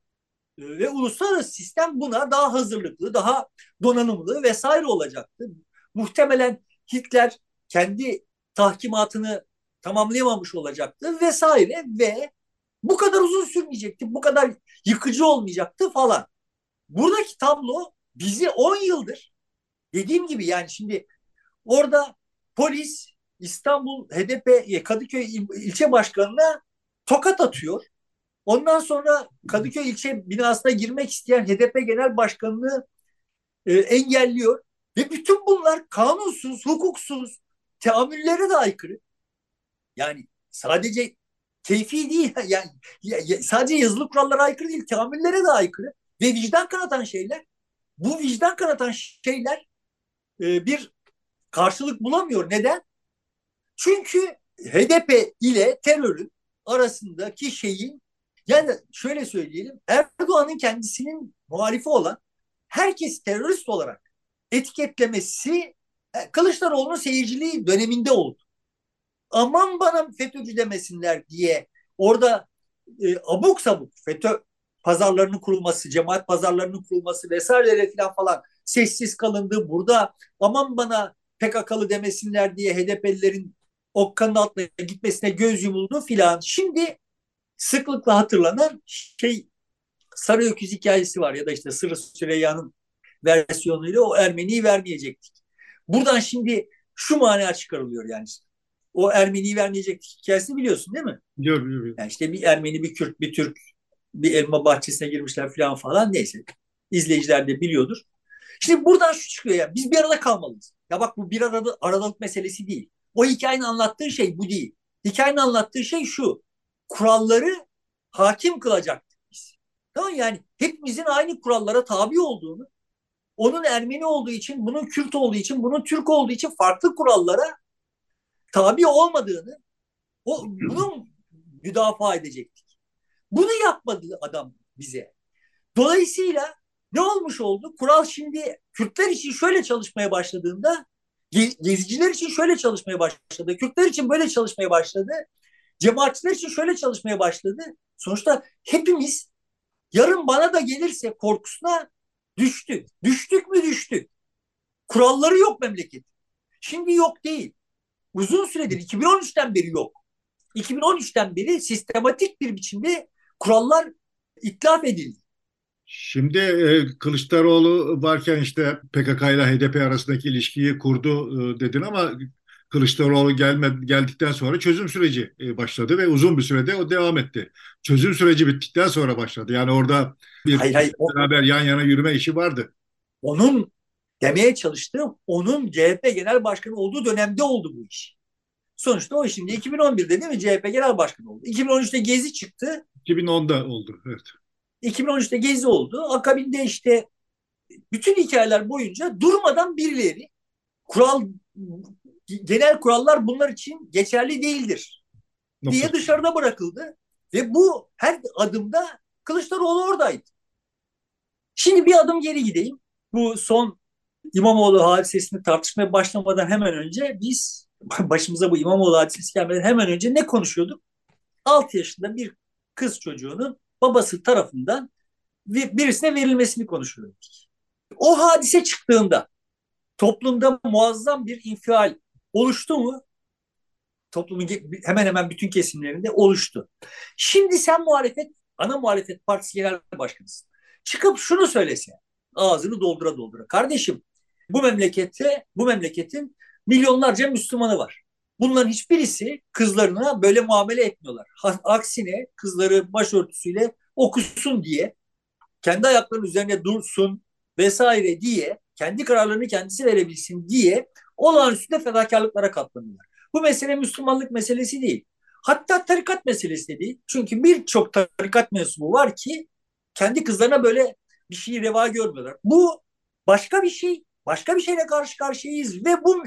e, ve uluslararası sistem buna daha hazırlıklı, daha donanımlı vesaire olacaktı. Muhtemelen Hitler kendi tahkimatını tamamlayamamış olacaktı vesaire ve bu kadar uzun sürmeyecekti, bu kadar yıkıcı olmayacaktı falan. Buradaki tablo bizi 10 yıldır dediğim gibi yani şimdi orada polis İstanbul HDP Kadıköy ilçe başkanına tokat atıyor. Ondan sonra Kadıköy ilçe binasına girmek isteyen HDP genel başkanını e, engelliyor. Ve bütün bunlar kanunsuz, hukuksuz, teamüllere de aykırı. Yani sadece keyfi değil, yani sadece yazılı kurallara aykırı değil, teamüllere de aykırı. Ve vicdan kanatan şeyler, bu vicdan kanatan şeyler e, bir karşılık bulamıyor. Neden? Çünkü HDP ile terörün arasındaki şeyin yani şöyle söyleyelim Erdoğan'ın kendisinin muhalifi olan herkes terörist olarak etiketlemesi e, Kılıçdaroğlu'nun seyirciliği döneminde oldu. Aman bana FETÖ'cü demesinler diye orada e, abuk sabuk FETÖ pazarlarının kurulması, cemaat pazarlarının kurulması vesaire falan falan sessiz kalındı. Burada aman bana PKK'lı demesinler diye HDP'lilerin Okka'nın altına gitmesine göz yumuldu filan. Şimdi sıklıkla hatırlanan şey Sarı Öküz hikayesi var ya da işte Sırrı Süreyya'nın versiyonuyla o Ermeni'yi vermeyecektik. Buradan şimdi şu mana çıkarılıyor yani. O Ermeni'yi vermeyecektik hikayesini biliyorsun değil mi? Biliyorum, biliyorum. Yani işte bir Ermeni, bir Kürt, bir Türk bir elma bahçesine girmişler falan falan neyse. İzleyiciler de biliyordur. Şimdi buradan şu çıkıyor ya biz bir arada kalmalıyız. Ya bak bu bir arada aradalık meselesi değil. O hikayenin anlattığı şey bu değil. Hikayenin anlattığı şey şu. Kuralları hakim kılacaktık biz. Tamam yani hepimizin aynı kurallara tabi olduğunu, onun Ermeni olduğu için, bunun Kürt olduğu için, bunun Türk olduğu için farklı kurallara tabi olmadığını, o bunun müdafaa edecektik. Bunu yapmadı adam bize. Dolayısıyla ne olmuş oldu? Kural şimdi Kürtler için şöyle çalışmaya başladığında geziciler için şöyle çalışmaya başladı. Kürtler için böyle çalışmaya başladı. Cemaatçiler için şöyle çalışmaya başladı. Sonuçta hepimiz yarın bana da gelirse korkusuna düştük. Düştük mü düştük. Kuralları yok memleket. Şimdi yok değil. Uzun süredir 2013'ten beri yok. 2013'ten beri sistematik bir biçimde kurallar itlaf edildi. Şimdi e, Kılıçdaroğlu varken işte PKK ile HDP arasındaki ilişkiyi kurdu e, dedin ama Kılıçdaroğlu gelme, geldikten sonra çözüm süreci e, başladı ve uzun bir sürede o devam etti. Çözüm süreci bittikten sonra başladı. Yani orada bir hayır, hayır, beraber yan yana yürüme işi vardı. Onun demeye çalıştığım onun CHP Genel Başkanı olduğu dönemde oldu bu iş. Sonuçta o şimdi 2011'de değil mi CHP Genel Başkanı oldu. 2013'te Gezi çıktı. 2010'da oldu evet. 2013'te Gezi oldu. Akabinde işte bütün hikayeler boyunca durmadan birileri kural genel kurallar bunlar için geçerli değildir Nokta. diye dışarıda bırakıldı. Ve bu her adımda Kılıçdaroğlu oradaydı. Şimdi bir adım geri gideyim. Bu son İmamoğlu hadisesini tartışmaya başlamadan hemen önce biz başımıza bu İmamoğlu hadisesi gelmeden hemen önce ne konuşuyorduk? 6 yaşında bir kız çocuğunun babası tarafından birisine verilmesini konuşuyorduk. O hadise çıktığında toplumda muazzam bir infial oluştu mu? Toplumun hemen hemen bütün kesimlerinde oluştu. Şimdi sen muhalefet, ana muhalefet partisi genel başkanısın. Çıkıp şunu söylese, ağzını doldura doldura. Kardeşim bu memlekette, bu memleketin milyonlarca Müslümanı var. Bunların hiçbirisi kızlarına böyle muamele etmiyorlar. Aksine kızları başörtüsüyle okusun diye, kendi ayaklarının üzerine dursun vesaire diye, kendi kararlarını kendisi verebilsin diye olağanüstü fedakarlıklara katlanıyorlar. Bu mesele Müslümanlık meselesi değil. Hatta tarikat meselesi de değil. Çünkü birçok tarikat mensubu var ki kendi kızlarına böyle bir şeyi reva görmüyorlar. Bu başka bir şey. Başka bir şeyle karşı karşıyayız ve bu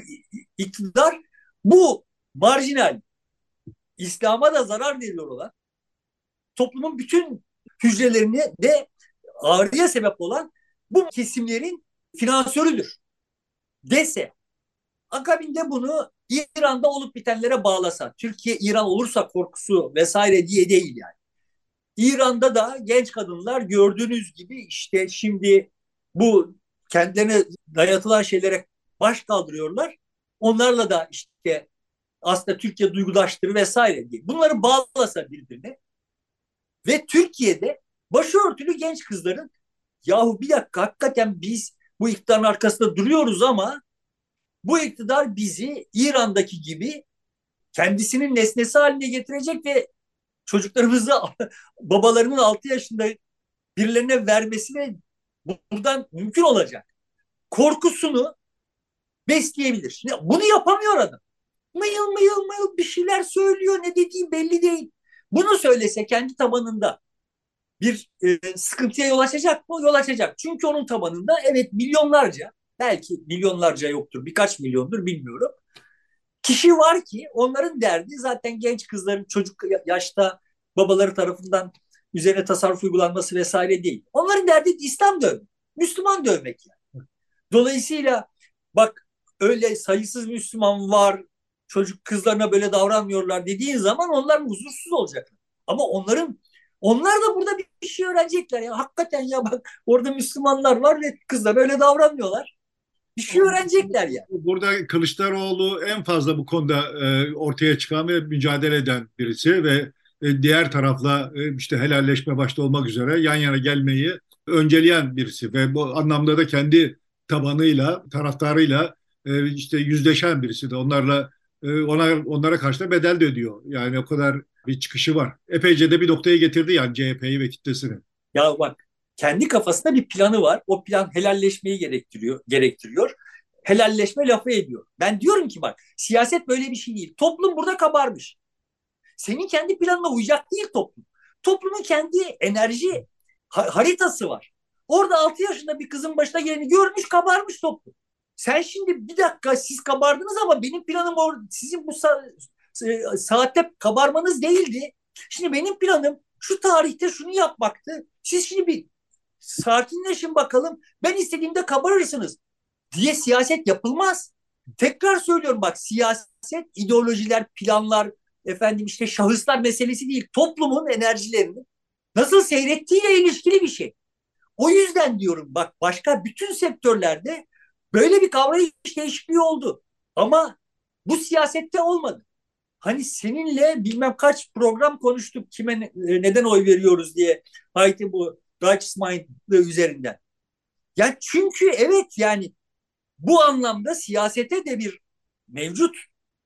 iktidar bu marjinal İslam'a da zarar veriyor olan toplumun bütün hücrelerini de ağrıya sebep olan bu kesimlerin finansörüdür dese akabinde bunu İran'da olup bitenlere bağlasa Türkiye İran olursa korkusu vesaire diye değil yani. İran'da da genç kadınlar gördüğünüz gibi işte şimdi bu kendilerine dayatılan şeylere baş kaldırıyorlar. Onlarla da işte aslında Türkiye duygudaştırı vesaire diye. Bunları bağlasa birbirine ve Türkiye'de başörtülü genç kızların yahu bir dakika hakikaten biz bu iktidarın arkasında duruyoruz ama bu iktidar bizi İran'daki gibi kendisinin nesnesi haline getirecek ve çocuklarımızı babalarının 6 yaşında birilerine vermesine buradan mümkün olacak. Korkusunu besleyebilir. Bunu yapamıyor adam. Mıyıl mıyıl mıyıl bir şeyler söylüyor. Ne dediği belli değil. Bunu söylese kendi tabanında bir e, sıkıntıya yol açacak mı? Yol açacak. Çünkü onun tabanında evet milyonlarca belki milyonlarca yoktur birkaç milyondur bilmiyorum. kişi var ki onların derdi zaten genç kızların çocuk yaşta babaları tarafından üzerine tasarruf uygulanması vesaire değil. Onların derdi İslam dövmek, Müslüman dövmek yani. Dolayısıyla bak öyle sayısız Müslüman var, çocuk kızlarına böyle davranmıyorlar dediğin zaman onlar huzursuz olacak. Ama onların onlar da burada bir şey öğrenecekler ya. Hakikaten ya bak orada Müslümanlar var ve kızlar öyle davranmıyorlar. Bir şey öğrenecekler ya. Burada Kılıçdaroğlu en fazla bu konuda e, ortaya çıkan ve mücadele eden birisi ve e, diğer tarafla e, işte helalleşme başta olmak üzere yan yana gelmeyi önceleyen birisi ve bu anlamda da kendi tabanıyla, taraftarıyla e, işte yüzleşen birisi de onlarla ona onlara karşı da bedel de ödüyor. Yani o kadar bir çıkışı var. Epeyce de bir noktaya getirdi yani CHP'yi ve kitlesini. Ya bak kendi kafasında bir planı var. O plan helalleşmeyi gerektiriyor, gerektiriyor. Helalleşme lafı ediyor. Ben diyorum ki bak siyaset böyle bir şey değil. Toplum burada kabarmış. Senin kendi planına uyacak değil toplum. Toplumun kendi enerji haritası var. Orada 6 yaşında bir kızın başına geleni görmüş kabarmış toplum. Sen şimdi bir dakika siz kabardınız ama benim planım or sizin bu sa e, saatte kabarmanız değildi. Şimdi benim planım şu tarihte şunu yapmaktı. Siz şimdi bir sakinleşin bakalım. Ben istediğimde kabarırsınız diye siyaset yapılmaz. Tekrar söylüyorum bak siyaset, ideolojiler, planlar, efendim işte şahıslar meselesi değil. Toplumun enerjilerini nasıl seyrettiğiyle ilişkili bir şey. O yüzden diyorum bak başka bütün sektörlerde böyle bir kavrayış değişikliği oldu. Ama bu siyasette olmadı. Hani seninle bilmem kaç program konuştuk kime e, neden oy veriyoruz diye. Haydi bu Reichsmind üzerinden. Ya çünkü evet yani bu anlamda siyasete de bir mevcut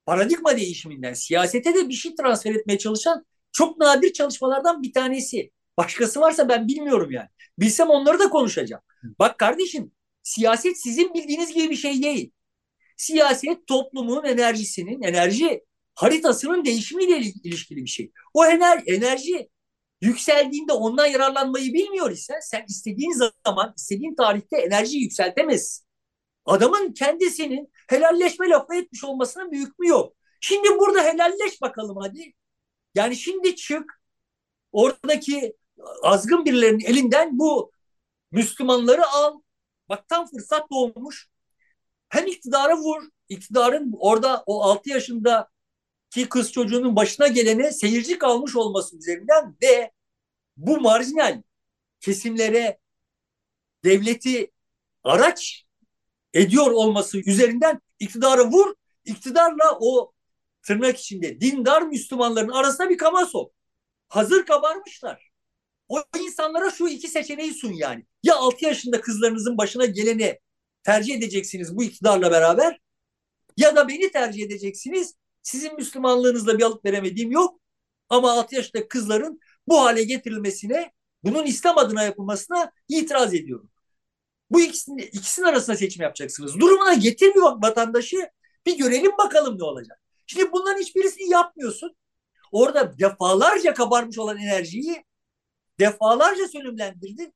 paradigma değişiminden siyasete de bir şey transfer etmeye çalışan çok nadir çalışmalardan bir tanesi. Başkası varsa ben bilmiyorum yani. Bilsem onları da konuşacağım. Bak kardeşim siyaset sizin bildiğiniz gibi bir şey değil. Siyaset toplumun enerjisinin, enerji haritasının değişimiyle ilişkili bir şey. O ener, enerji yükseldiğinde ondan yararlanmayı bilmiyor ise sen istediğin zaman, istediğin tarihte enerjiyi yükseltemezsin. Adamın kendisinin helalleşme lafı etmiş olmasının bir hükmü yok. Şimdi burada helalleş bakalım hadi. Yani şimdi çık oradaki azgın birilerinin elinden bu Müslümanları al. Bak tam fırsat doğmuş. Hem iktidara vur. İktidarın orada o 6 yaşında ki kız çocuğunun başına gelene seyirci kalmış olması üzerinden ve bu marjinal kesimlere devleti araç ediyor olması üzerinden iktidara vur, iktidarla o tırnak içinde dindar Müslümanların arasında bir kama sok. Hazır kabarmışlar. O insanlara şu iki seçeneği sun yani. Ya 6 yaşında kızlarınızın başına geleni tercih edeceksiniz bu iktidarla beraber ya da beni tercih edeceksiniz. Sizin Müslümanlığınızla bir alıp veremediğim yok. Ama 6 yaşında kızların bu hale getirilmesine, bunun İslam adına yapılmasına itiraz ediyorum. Bu ikisinin, ikisinin arasında seçim yapacaksınız. Durumuna getirmiyor vatandaşı bir görelim bakalım ne olacak. Şimdi bunların hiçbirisini yapmıyorsun. Orada defalarca kabarmış olan enerjiyi defalarca sönümlendirdin.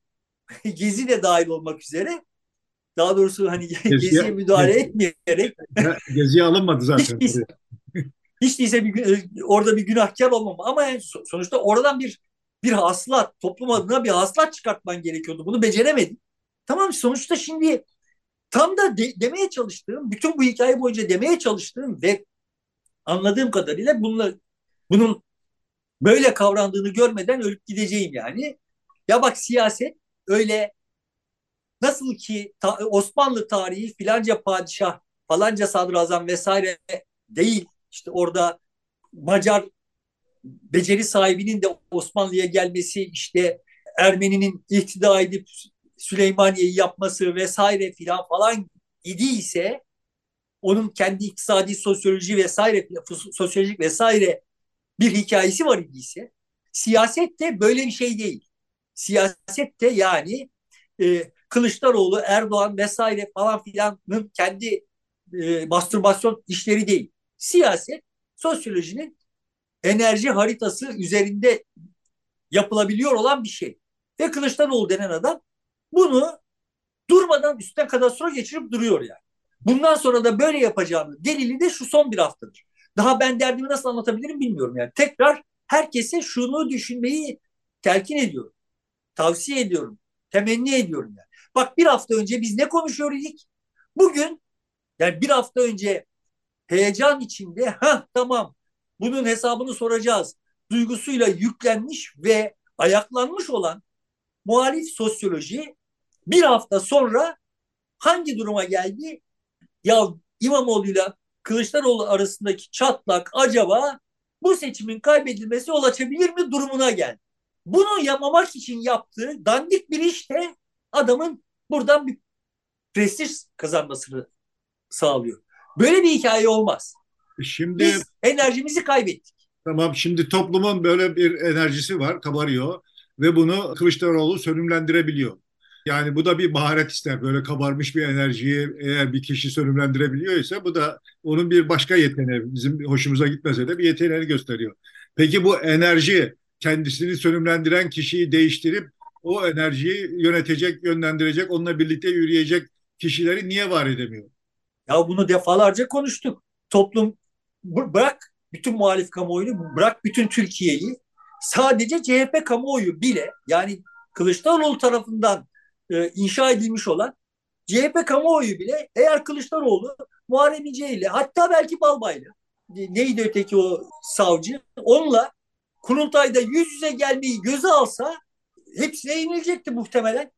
Gezi de dahil olmak üzere. Daha doğrusu hani Geziye, Gezi'ye müdahale Gezi, etmeyerek. Geziye alınmadı zaten. hiç, değilse, hiç değilse bir, orada bir günahkar olmam. Ama yani sonuçta oradan bir bir haslat, toplum adına bir haslat çıkartman gerekiyordu. Bunu beceremedin. Tamam sonuçta şimdi tam da de, demeye çalıştığım, bütün bu hikaye boyunca demeye çalıştığım ve anladığım kadarıyla bununla, bunun böyle kavrandığını görmeden ölüp gideceğim yani. Ya bak siyaset öyle nasıl ki ta, Osmanlı tarihi filanca padişah, falanca sadrazam vesaire değil. İşte orada Macar beceri sahibinin de Osmanlı'ya gelmesi işte Ermeni'nin ihtida edip Süleymaniye'yi yapması vesaire filan falan idiyse onun kendi iktisadi sosyoloji vesaire sosyolojik vesaire bir hikayesi var idiyse siyaset de böyle bir şey değil. Siyaset de yani e, Kılıçdaroğlu, Erdoğan vesaire falan filanın kendi e, mastürbasyon işleri değil. Siyaset sosyolojinin enerji haritası üzerinde yapılabiliyor olan bir şey. Ve Kılıçdaroğlu denen adam bunu durmadan üstten kadastro geçirip duruyor yani. Bundan sonra da böyle yapacağını delili de şu son bir haftadır. Daha ben derdimi nasıl anlatabilirim bilmiyorum yani. Tekrar herkese şunu düşünmeyi telkin ediyorum. Tavsiye ediyorum. Temenni ediyorum yani. Bak bir hafta önce biz ne konuşuyorduk? Bugün yani bir hafta önce heyecan içinde ha tamam bunun hesabını soracağız duygusuyla yüklenmiş ve ayaklanmış olan muhalif sosyoloji bir hafta sonra hangi duruma geldi? Ya İmamoğlu'yla Kılıçdaroğlu arasındaki çatlak acaba bu seçimin kaybedilmesi yol açabilir mi durumuna geldi. Bunu yamamak için yaptığı dandik bir iş de adamın buradan bir prestij kazanmasını sağlıyor. Böyle bir hikaye olmaz. Şimdi Biz enerjimizi kaybettik. Tamam şimdi toplumun böyle bir enerjisi var, kabarıyor ve bunu Kılıçdaroğlu sönümlendirebiliyor. Yani bu da bir maharet ister. Böyle kabarmış bir enerjiyi eğer bir kişi sönümlendirebiliyor ise bu da onun bir başka yeteneği. Bizim hoşumuza gitmese de bir yeteneğini gösteriyor. Peki bu enerji kendisini sönümlendiren kişiyi değiştirip o enerjiyi yönetecek, yönlendirecek, onunla birlikte yürüyecek kişileri niye var edemiyor? Ya bunu defalarca konuştuk. Toplum bırak bütün muhalif kamuoyunu, bırak bütün Türkiye'yi. Sadece CHP kamuoyu bile yani Kılıçdaroğlu tarafından e, inşa edilmiş olan CHP kamuoyu bile eğer Kılıçdaroğlu Muharrem İnce ile hatta belki Balbay'la neydi öteki o savcı onunla kurultayda yüz yüze gelmeyi göze alsa hepsine yenilecekti muhtemelen.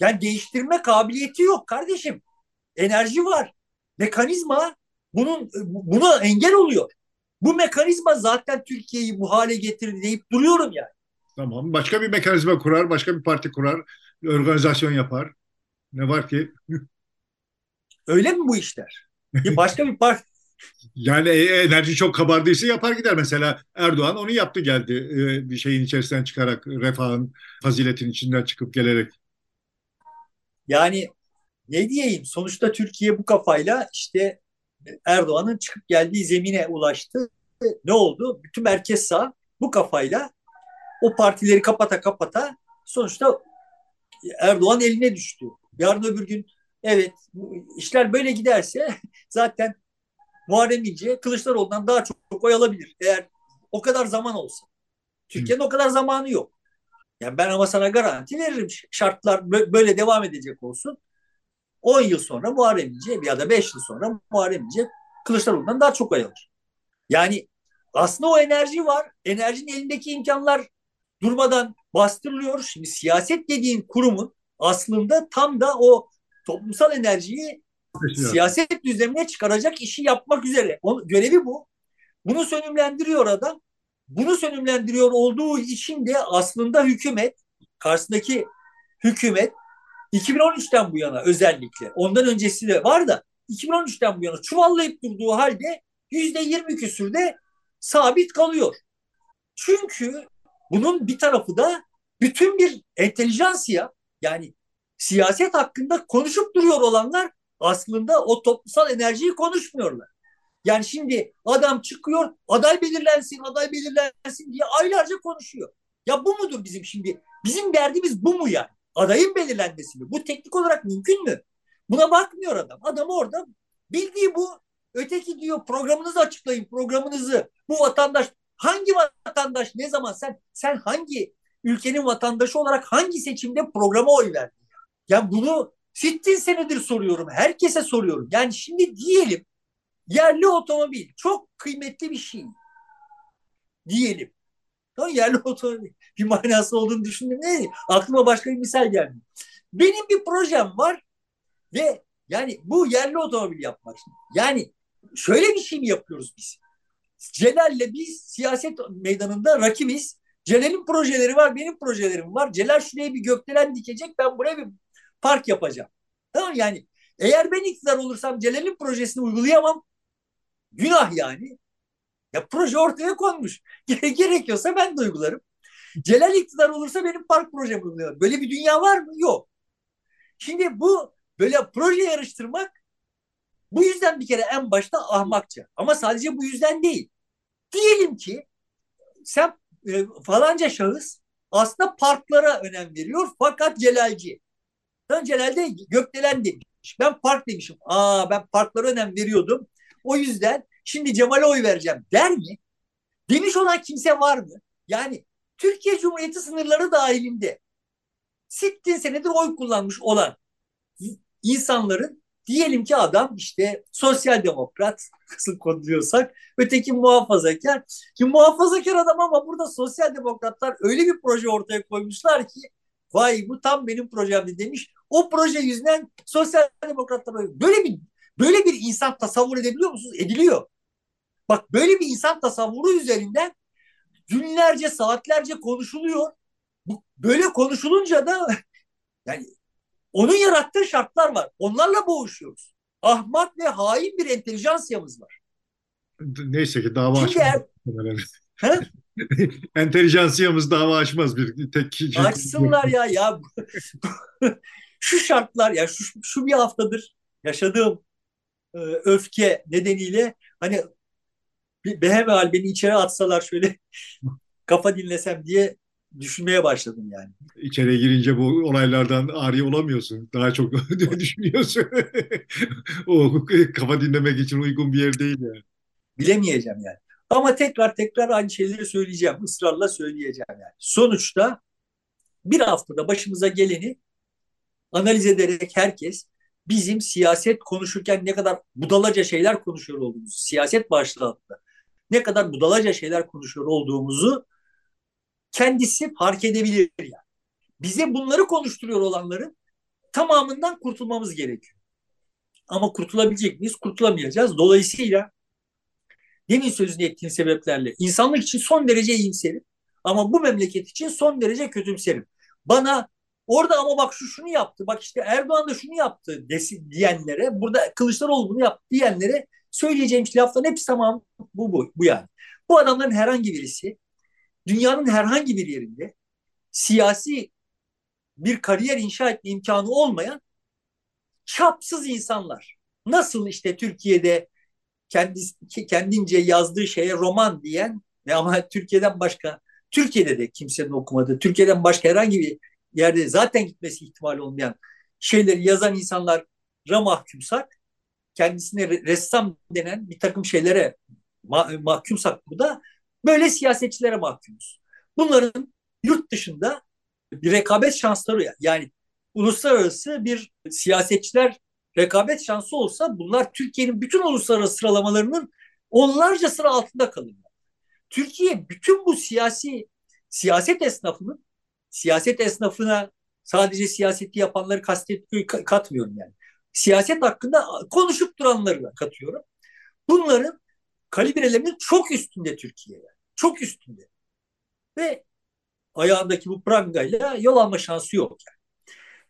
Yani değiştirme kabiliyeti yok kardeşim. Enerji var. Mekanizma bunun buna engel oluyor. Bu mekanizma zaten Türkiye'yi bu hale getirdi deyip duruyorum yani. Tamam. Başka bir mekanizma kurar, başka bir parti kurar, organizasyon yapar. Ne var ki? Öyle mi bu işler? başka bir parti yani e, enerji çok kabardıysa yapar gider. Mesela Erdoğan onu yaptı geldi. E, bir şeyin içerisinden çıkarak, refahın, faziletin içinden çıkıp gelerek. Yani ne diyeyim? Sonuçta Türkiye bu kafayla işte Erdoğan'ın çıkıp geldiği zemine ulaştı. Ne oldu? Bütün merkez sağ bu kafayla o partileri kapata kapata sonuçta Erdoğan eline düştü. Yarın öbür gün evet işler böyle giderse zaten Muharrem İnce Kılıçdaroğlu'ndan daha çok, çok oy alabilir. Eğer o kadar zaman olsa. Türkiye'nin o kadar zamanı yok. Yani ben ama sana garanti veririm. Şartlar böyle devam edecek olsun. 10 yıl sonra Muharrem İnce ya da 5 yıl sonra Muharrem İnce Kılıçdaroğlu'ndan daha çok oy alır. Yani aslında o enerji var. Enerjinin elindeki imkanlar durmadan bastırılıyor. Şimdi siyaset dediğin kurumun aslında tam da o toplumsal enerjiyi siyaset düzenine çıkaracak işi yapmak üzere. Onun görevi bu. Bunu sönümlendiriyor adam. Bunu sönümlendiriyor olduğu için de aslında hükümet, karşısındaki hükümet 2013'ten bu yana özellikle, ondan öncesi de var da 2013'ten bu yana çuvallayıp durduğu halde yüzde yirmi küsürde sabit kalıyor. Çünkü bunun bir tarafı da bütün bir entelijansiya yani siyaset hakkında konuşup duruyor olanlar aslında o toplumsal enerjiyi konuşmuyorlar. Yani şimdi adam çıkıyor aday belirlensin aday belirlensin diye aylarca konuşuyor. Ya bu mudur bizim şimdi? Bizim derdimiz bu mu yani? Adayın belirlenmesi mi? Bu teknik olarak mümkün mü? Buna bakmıyor adam. Adam orada bildiği bu. Öteki diyor programınızı açıklayın programınızı. Bu vatandaş hangi vatandaş ne zaman sen sen hangi ülkenin vatandaşı olarak hangi seçimde programa oy verdin? Yani bunu Sittin senedir soruyorum. Herkese soruyorum. Yani şimdi diyelim yerli otomobil çok kıymetli bir şey. Diyelim. Tamam, yerli otomobil bir manası olduğunu düşündüm. Ne? Aklıma başka bir misal geldi. Benim bir projem var ve yani bu yerli otomobil yapmak. Yani şöyle bir şey mi yapıyoruz biz? Celal'le biz siyaset meydanında rakibiz. Celal'in projeleri var, benim projelerim var. Celal şuraya bir gökdelen dikecek, ben buraya bir park yapacağım. Tamam yani eğer ben iktidar olursam Celal'in projesini uygulayamam. Günah yani. Ya proje ortaya konmuş. Gerekiyorsa ben de uygularım. Celal iktidar olursa benim park projem uygulayamam. Böyle bir dünya var mı? Yok. Şimdi bu böyle proje yarıştırmak bu yüzden bir kere en başta ahmakça. Ama sadece bu yüzden değil. Diyelim ki sen e, falanca şahıs aslında parklara önem veriyor fakat Celalci. Celal de gökdelen demiş. Ben park demişim. Aa ben parklara önem veriyordum. O yüzden şimdi Cemal'e oy vereceğim der mi? Demiş olan kimse var mı? Yani Türkiye Cumhuriyeti sınırları dahilinde sittin senedir oy kullanmış olan insanların diyelim ki adam işte sosyal demokrat nasıl kodluyorsak öteki muhafazakar ki muhafazakar adam ama burada sosyal demokratlar öyle bir proje ortaya koymuşlar ki vay bu tam benim projemdi demiş. O proje yüzünden sosyal demokratlar böyle bir böyle bir insan tasavvur edebiliyor musunuz? Ediliyor. Bak böyle bir insan tasavvuru üzerinden günlerce saatlerce konuşuluyor. Böyle konuşulunca da yani onun yarattığı şartlar var. Onlarla boğuşuyoruz. Ahmak ve hain bir entelijansiyamız var. Neyse ki dava Şimdi açmaz. Er... entelijansiyamız dava açmaz bir tek kişi. Açsınlar ya ya. şu şartlar ya şu, şu bir haftadır yaşadığım e, öfke nedeniyle hani behemel beni içeri atsalar şöyle kafa dinlesem diye düşünmeye başladım yani. İçeriye girince bu olaylardan ari olamıyorsun. Daha çok düşünüyorsun. o kafa dinlemek için uygun bir yer değil yani. Bilemeyeceğim yani. Ama tekrar tekrar aynı şeyleri söyleyeceğim. ısrarla söyleyeceğim yani. Sonuçta bir haftada başımıza geleni analiz ederek herkes bizim siyaset konuşurken ne kadar budalaca şeyler konuşuyor olduğumuzu, siyaset başlığı altında ne kadar budalaca şeyler konuşuyor olduğumuzu kendisi fark edebilir yani. Bize bunları konuşturuyor olanların tamamından kurtulmamız gerekiyor. Ama kurtulabilecek miyiz? Kurtulamayacağız. Dolayısıyla demin sözünü ettiğin sebeplerle insanlık için son derece iyimserim. Ama bu memleket için son derece kötümserim. Bana orada ama bak şu şunu yaptı, bak işte Erdoğan da şunu yaptı desin, diyenlere, burada Kılıçdaroğlu bunu yaptı diyenlere söyleyeceğim lafların hepsi tamam bu, bu, bu yani. Bu adamların herhangi birisi dünyanın herhangi bir yerinde siyasi bir kariyer inşa etme imkanı olmayan çapsız insanlar. Nasıl işte Türkiye'de kendisi, kendince yazdığı şeye roman diyen ve ama Türkiye'den başka Türkiye'de de kimsenin okumadığı, Türkiye'den başka herhangi bir yerde zaten gitmesi ihtimali olmayan şeyleri yazan insanlara mahkumsak, kendisine ressam denen bir takım şeylere ma- mahkumsak burada Böyle siyasetçilere mahkumuz. Bunların yurt dışında bir rekabet şansları yani uluslararası bir siyasetçiler rekabet şansı olsa bunlar Türkiye'nin bütün uluslararası sıralamalarının onlarca sıra altında kalırlar. Türkiye bütün bu siyasi siyaset esnafının siyaset esnafına sadece siyaseti yapanları kastetmiyor, katmıyorum yani. Siyaset hakkında konuşup duranları da katıyorum. Bunların kalibrelerinin çok üstünde Türkiye. Çok üstünde. Ve ayağındaki bu prangayla yol alma şansı yok yani.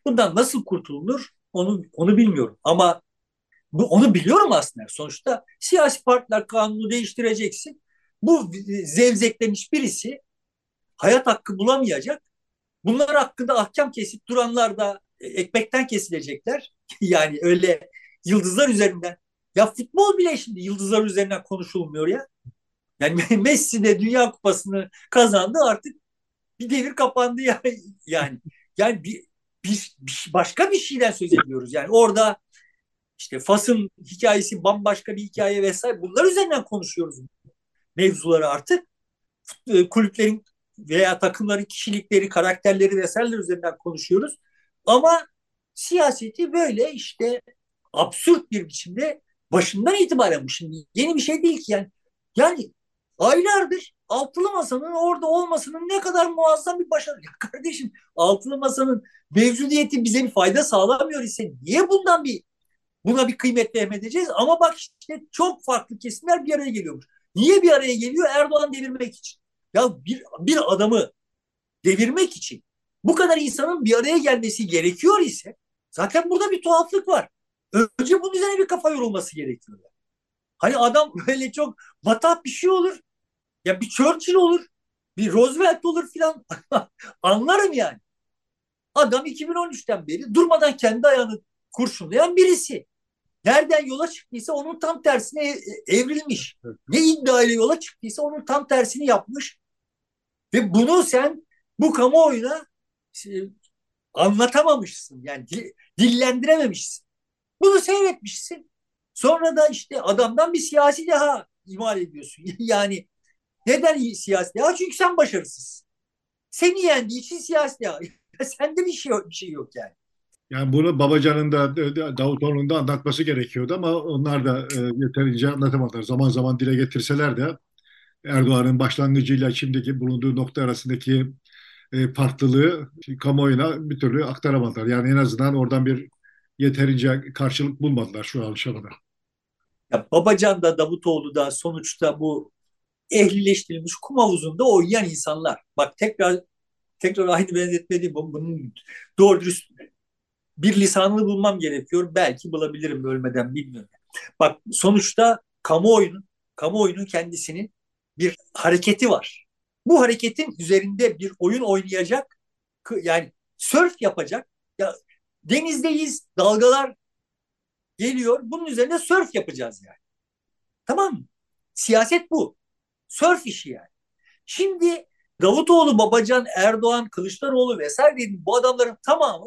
Bundan nasıl kurtulunur onu onu bilmiyorum ama bu onu biliyorum aslında. Sonuçta siyasi partiler kanunu değiştireceksin. Bu zevzeklemiş birisi hayat hakkı bulamayacak. Bunlar hakkında ahkam kesip duranlar da ekmekten kesilecekler. yani öyle yıldızlar üzerinden ya futbol bile şimdi yıldızlar üzerinden konuşulmuyor ya. Yani Messi de Dünya Kupası'nı kazandı artık bir devir kapandı ya. yani. Yani bir, bir, bir başka bir şeyden söz ediyoruz. Yani orada işte Fas'ın hikayesi bambaşka bir hikaye vesaire. Bunlar üzerinden konuşuyoruz mevzuları artık. E, kulüplerin veya takımların kişilikleri, karakterleri vesaireler üzerinden konuşuyoruz. Ama siyaseti böyle işte absürt bir biçimde başından itibaren bu şimdi yeni bir şey değil ki yani. Yani aylardır altılı masanın orada olmasının ne kadar muazzam bir başarı. Ya kardeşim altılı masanın mevcudiyeti bize bir fayda sağlamıyor ise niye bundan bir buna bir kıymet edeceğiz? Ama bak işte çok farklı kesimler bir araya geliyormuş. Niye bir araya geliyor? Erdoğan devirmek için. Ya bir, bir adamı devirmek için bu kadar insanın bir araya gelmesi gerekiyor ise zaten burada bir tuhaflık var. Önce bunun üzerine bir kafa yorulması gerekiyor. Hani adam böyle çok vatah bir şey olur. Ya bir Churchill olur. Bir Roosevelt olur filan. Anlarım yani. Adam 2013'ten beri durmadan kendi ayağını kurşunlayan birisi. Nereden yola çıktıysa onun tam tersine e, evrilmiş. Ne iddiayla yola çıktıysa onun tam tersini yapmış. Ve bunu sen bu kamuoyuna e, anlatamamışsın. Yani dillendirememişsin. Bunu seyretmişsin. Sonra da işte adamdan bir siyasi daha imal ediyorsun. yani neden siyasi deha? Çünkü sen başarısız. Seni yendiği için siyasi deha. Sende bir şey bir şey yok yani. Yani bunu Babacan'ın da Davutoğlu'nun da anlatması gerekiyordu ama onlar da e, yeterince anlatamadılar. Zaman zaman dile getirseler de Erdoğan'ın başlangıcıyla şimdiki bulunduğu nokta arasındaki e, farklılığı kamuoyuna bir türlü aktaramadılar. Yani en azından oradan bir yeterince karşılık bulmadılar şu aşamada. Ya Babacan da Davutoğlu da sonuçta bu ehlileştirilmiş kum havuzunda oynayan insanlar. Bak tekrar tekrar aynı benzetme değil. Bunun doğru dürüst bir lisanını bulmam gerekiyor. Belki bulabilirim ölmeden bilmiyorum. Bak sonuçta kamuoyunun kamuoyunun kendisinin bir hareketi var. Bu hareketin üzerinde bir oyun oynayacak yani sörf yapacak. Ya denizdeyiz, dalgalar geliyor. Bunun üzerine sörf yapacağız yani. Tamam mı? Siyaset bu. Sörf işi yani. Şimdi Davutoğlu, Babacan, Erdoğan, Kılıçdaroğlu vesaire dediğim bu adamların tamamı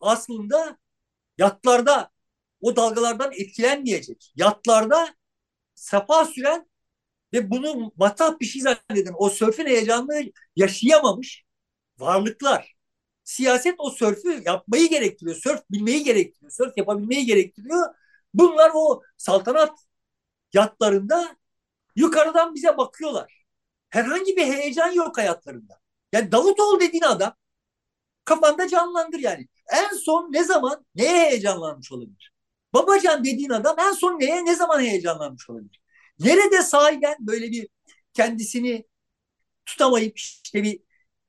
aslında yatlarda o dalgalardan etkilenmeyecek. Yatlarda safa süren ve bunu matah bir şey zanneden o sörfün heyecanını yaşayamamış varlıklar. Siyaset o sörfü yapmayı gerektiriyor. Sörf bilmeyi gerektiriyor. Sörf yapabilmeyi gerektiriyor. Bunlar o saltanat yatlarında yukarıdan bize bakıyorlar. Herhangi bir heyecan yok hayatlarında. Yani Davutoğlu dediğin adam kafanda canlandır yani. En son ne zaman neye heyecanlanmış olabilir? Babacan dediğin adam en son neye ne zaman heyecanlanmış olabilir? Nerede sahiden böyle bir kendisini tutamayıp işte bir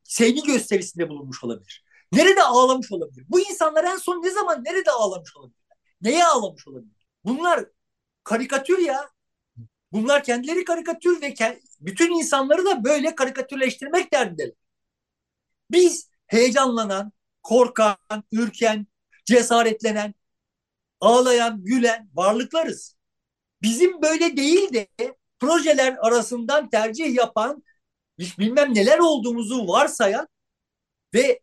sevgi gösterisinde bulunmuş olabilir? Nerede ağlamış olabilir? Bu insanlar en son ne zaman nerede ağlamış olabilir? Neye ağlamış olabilir? Bunlar karikatür ya. Bunlar kendileri karikatür ve bütün insanları da böyle karikatürleştirmek derdindeler. Biz heyecanlanan, korkan, ürken, cesaretlenen, ağlayan, gülen varlıklarız. Bizim böyle değil de projeler arasından tercih yapan, hiç bilmem neler olduğumuzu varsayan ve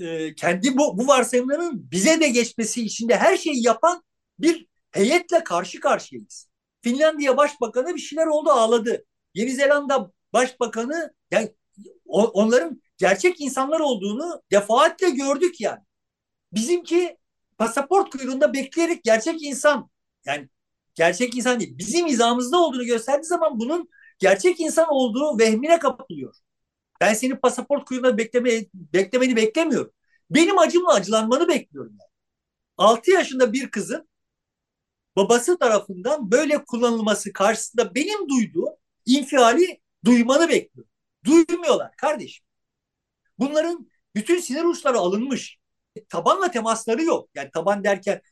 e, kendi bu, bu varsayımların bize de geçmesi için de her şeyi yapan bir heyetle karşı karşıyayız. Finlandiya Başbakanı bir şeyler oldu ağladı. Yeni Zelanda Başbakanı yani onların gerçek insanlar olduğunu defaatle gördük yani. Bizimki pasaport kuyruğunda bekleyerek gerçek insan yani gerçek insan değil bizim izamızda olduğunu gösterdiği zaman bunun gerçek insan olduğu vehmine kapılıyor. Ben senin pasaport kuyruğunda bekleme, beklemeni beklemiyorum. Benim acımla acılanmanı bekliyorum. Yani. 6 yaşında bir kızın babası tarafından böyle kullanılması karşısında benim duyduğum infiali duymanı bekliyorum. Duymuyorlar kardeşim. Bunların bütün sinir uçları alınmış. Tabanla temasları yok. Yani taban derken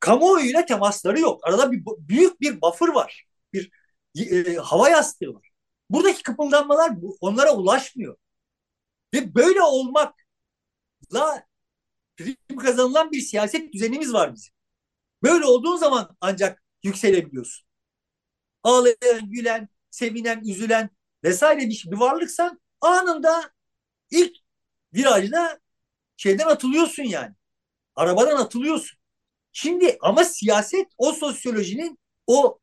kamuoyuyla temasları yok. Arada bir büyük bir buffer var. Bir e, hava yastığı var. Buradaki kıpıldanmalar onlara ulaşmıyor. Ve böyle olmakla prim kazanılan bir siyaset düzenimiz var bizim. Böyle olduğun zaman ancak yükselebiliyorsun. Ağlayan, gülen, sevinen, üzülen vesaire bir, bir varlıksan anında ilk virajda şeyden atılıyorsun yani. Arabadan atılıyorsun. Şimdi ama siyaset o sosyolojinin o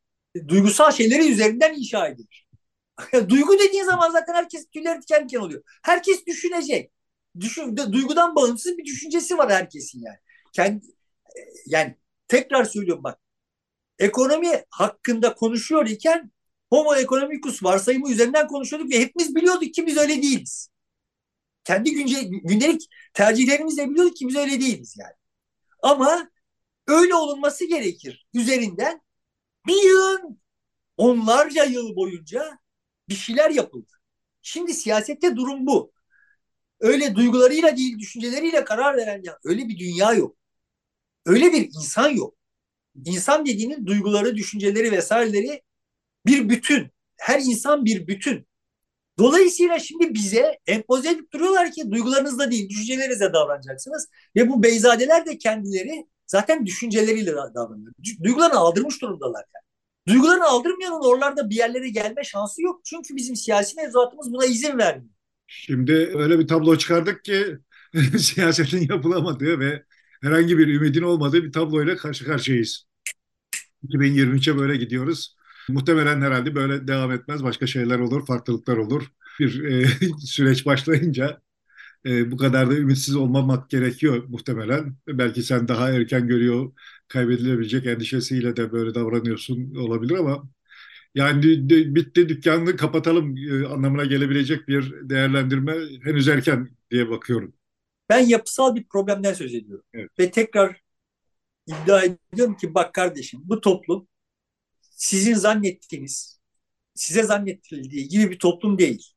duygusal şeyleri üzerinden inşa edilir. Duygu dediğin zaman zaten herkes tüyleri diken diken oluyor. Herkes düşünecek. Düşün, duygudan bağımsız bir düşüncesi var herkesin yani. Kendi, yani tekrar söylüyorum bak. Ekonomi hakkında konuşuyor iken homo economicus varsayımı üzerinden konuşuyorduk ve hepimiz biliyorduk ki biz öyle değiliz. Kendi günce, gündelik tercihlerimizle biliyorduk ki biz öyle değiliz yani. Ama öyle olunması gerekir. Üzerinden bir yıl, onlarca yıl boyunca bir şeyler yapıldı. Şimdi siyasette durum bu. Öyle duygularıyla değil, düşünceleriyle karar veren ya öyle bir dünya yok. Öyle bir insan yok. İnsan dediğinin duyguları, düşünceleri vesaireleri bir bütün. Her insan bir bütün. Dolayısıyla şimdi bize empoze edip duruyorlar ki duygularınızla değil, düşüncelerinizle davranacaksınız. Ve bu beyzadeler de kendileri zaten düşünceleriyle davranıyor. Duygularını aldırmış durumdalar yani. Duygularını aldırmayanın oralarda bir yerlere gelme şansı yok. Çünkü bizim siyasi mevzuatımız buna izin vermiyor. Şimdi öyle bir tablo çıkardık ki siyasetin yapılamadığı ve herhangi bir ümidin olmadığı bir tabloyla karşı karşıyayız. 2023'e böyle gidiyoruz. Muhtemelen herhalde böyle devam etmez. Başka şeyler olur, farklılıklar olur. Bir e, süreç başlayınca e, bu kadar da ümitsiz olmamak gerekiyor muhtemelen. Belki sen daha erken görüyor, kaybedilebilecek endişesiyle de böyle davranıyorsun olabilir ama yani bitti dükkanını kapatalım e, anlamına gelebilecek bir değerlendirme henüz erken diye bakıyorum. Ben yapısal bir problemden söz ediyorum. Evet. Ve tekrar iddia ediyorum ki bak kardeşim bu toplum sizin zannettiğiniz, size zannettirildiği gibi bir toplum değil.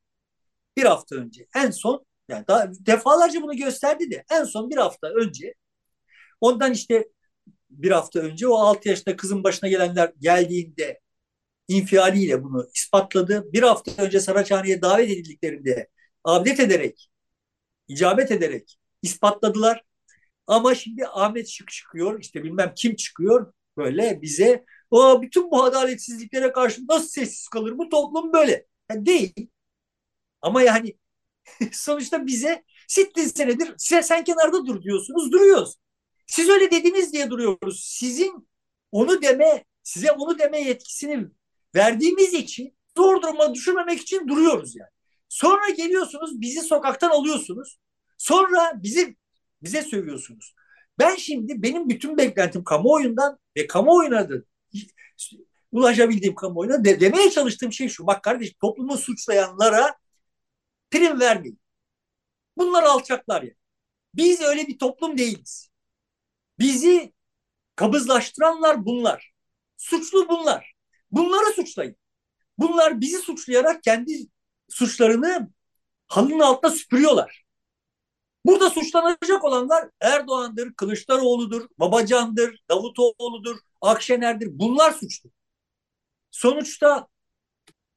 Bir hafta önce en son yani daha defalarca bunu gösterdi de en son bir hafta önce ondan işte bir hafta önce o 6 yaşında kızın başına gelenler geldiğinde infialiyle bunu ispatladı. Bir hafta önce Saraçhane'ye davet edildiklerinde abdet ederek, icabet ederek ispatladılar. Ama şimdi Ahmet Şık çıkıyor, işte bilmem kim çıkıyor böyle bize o bütün bu adaletsizliklere karşı nasıl sessiz kalır bu toplum böyle. Yani değil. Ama yani sonuçta bize sittin senedir sen, sen kenarda dur diyorsunuz duruyoruz. Siz öyle dediniz diye duruyoruz. Sizin onu deme, size onu deme yetkisini verdiğimiz için zor duruma düşürmemek için duruyoruz yani. Sonra geliyorsunuz bizi sokaktan alıyorsunuz. Sonra bizi bize sövüyorsunuz. Ben şimdi benim bütün beklentim kamuoyundan ve kamuoyuna da ulaşabildiğim kamuoyuna de, demeye çalıştığım şey şu. Bak kardeş toplumu suçlayanlara prim vermeyin. Bunlar alçaklar ya. Biz öyle bir toplum değiliz. Bizi kabızlaştıranlar bunlar. Suçlu bunlar. Bunları suçlayın. Bunlar bizi suçlayarak kendi suçlarını halının altına süpürüyorlar. Burada suçlanacak olanlar Erdoğan'dır, Kılıçdaroğlu'dur, Babacan'dır, Davutoğlu'dur, Akşener'dir. Bunlar suçlu. Sonuçta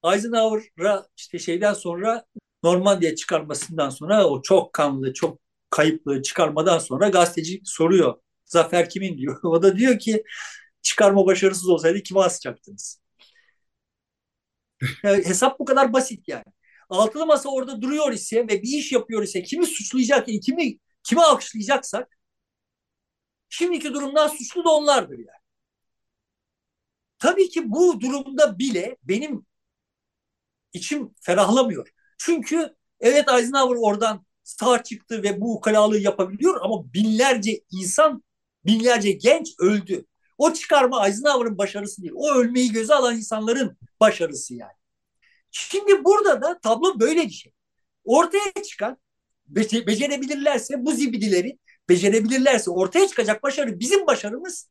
Eisenhower'a işte şeyden sonra Normandiya çıkarmasından sonra o çok kanlı, çok kayıplı çıkarmadan sonra gazeteci soruyor. Zafer kimin diyor. O da diyor ki çıkarma başarısız olsaydı kime asacaktınız? Yani hesap bu kadar basit yani. Altılı masa orada duruyor ise ve bir iş yapıyor ise kimi suçlayacak, kimi kimi alkışlayacaksak şimdiki durumdan suçlu da onlardır yani. Tabii ki bu durumda bile benim içim ferahlamıyor. Çünkü evet Eisenhower oradan sağ çıktı ve bu ukalalığı yapabiliyor ama binlerce insan, binlerce genç öldü. O çıkarma Eisenhower'ın başarısı değil. O ölmeyi göze alan insanların başarısı yani. Şimdi burada da tablo böyle bir şey. Ortaya çıkan bece becerebilirlerse bu zibidileri becerebilirlerse ortaya çıkacak başarı bizim başarımız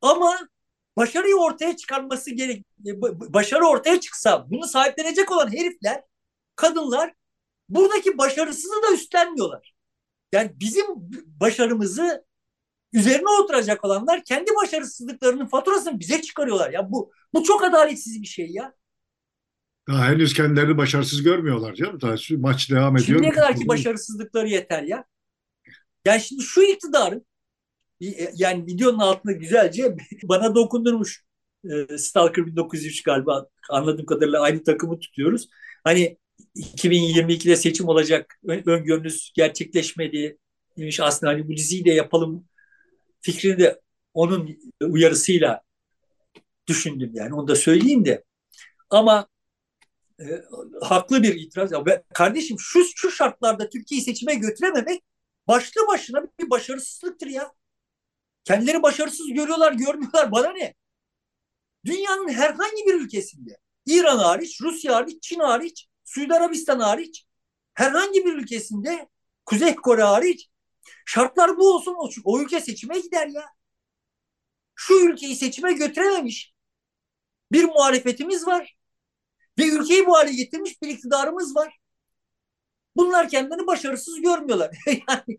ama başarıyı ortaya çıkarması gerek başarı ortaya çıksa bunu sahiplenecek olan herifler kadınlar buradaki başarısızı da üstlenmiyorlar. Yani bizim başarımızı üzerine oturacak olanlar kendi başarısızlıklarının faturasını bize çıkarıyorlar. Ya bu bu çok adaletsiz bir şey ya. Daha henüz kendilerini başarısız görmüyorlar canım. Daha maç devam ediyor. Şimdiye kadar ki başarısızlıkları yeter ya. Yani şimdi şu iktidarın yani videonun altında güzelce bana dokundurmuş. E, Stalker 1903 galiba anladığım kadarıyla aynı takımı tutuyoruz. Hani 2022'de seçim olacak öngörünüz gerçekleşmedi demiş aslında hani bu diziyi de yapalım fikrini de onun uyarısıyla düşündüm yani onu da söyleyeyim de ama e, haklı bir itiraz. Ya, kardeşim şu, şu şartlarda Türkiye'yi seçime götürememek başlı başına bir başarısızlıktır ya. Kendileri başarısız görüyorlar, görmüyorlar. Bana ne? Dünyanın herhangi bir ülkesinde İran hariç, Rusya hariç, Çin hariç, Suudi Arabistan hariç herhangi bir ülkesinde Kuzey Kore hariç şartlar bu olsun o, o ülke seçime gider ya. Şu ülkeyi seçime götürememiş bir muhalefetimiz var. Ve ülkeyi bu hale getirmiş bir iktidarımız var. Bunlar kendilerini başarısız görmüyorlar. yani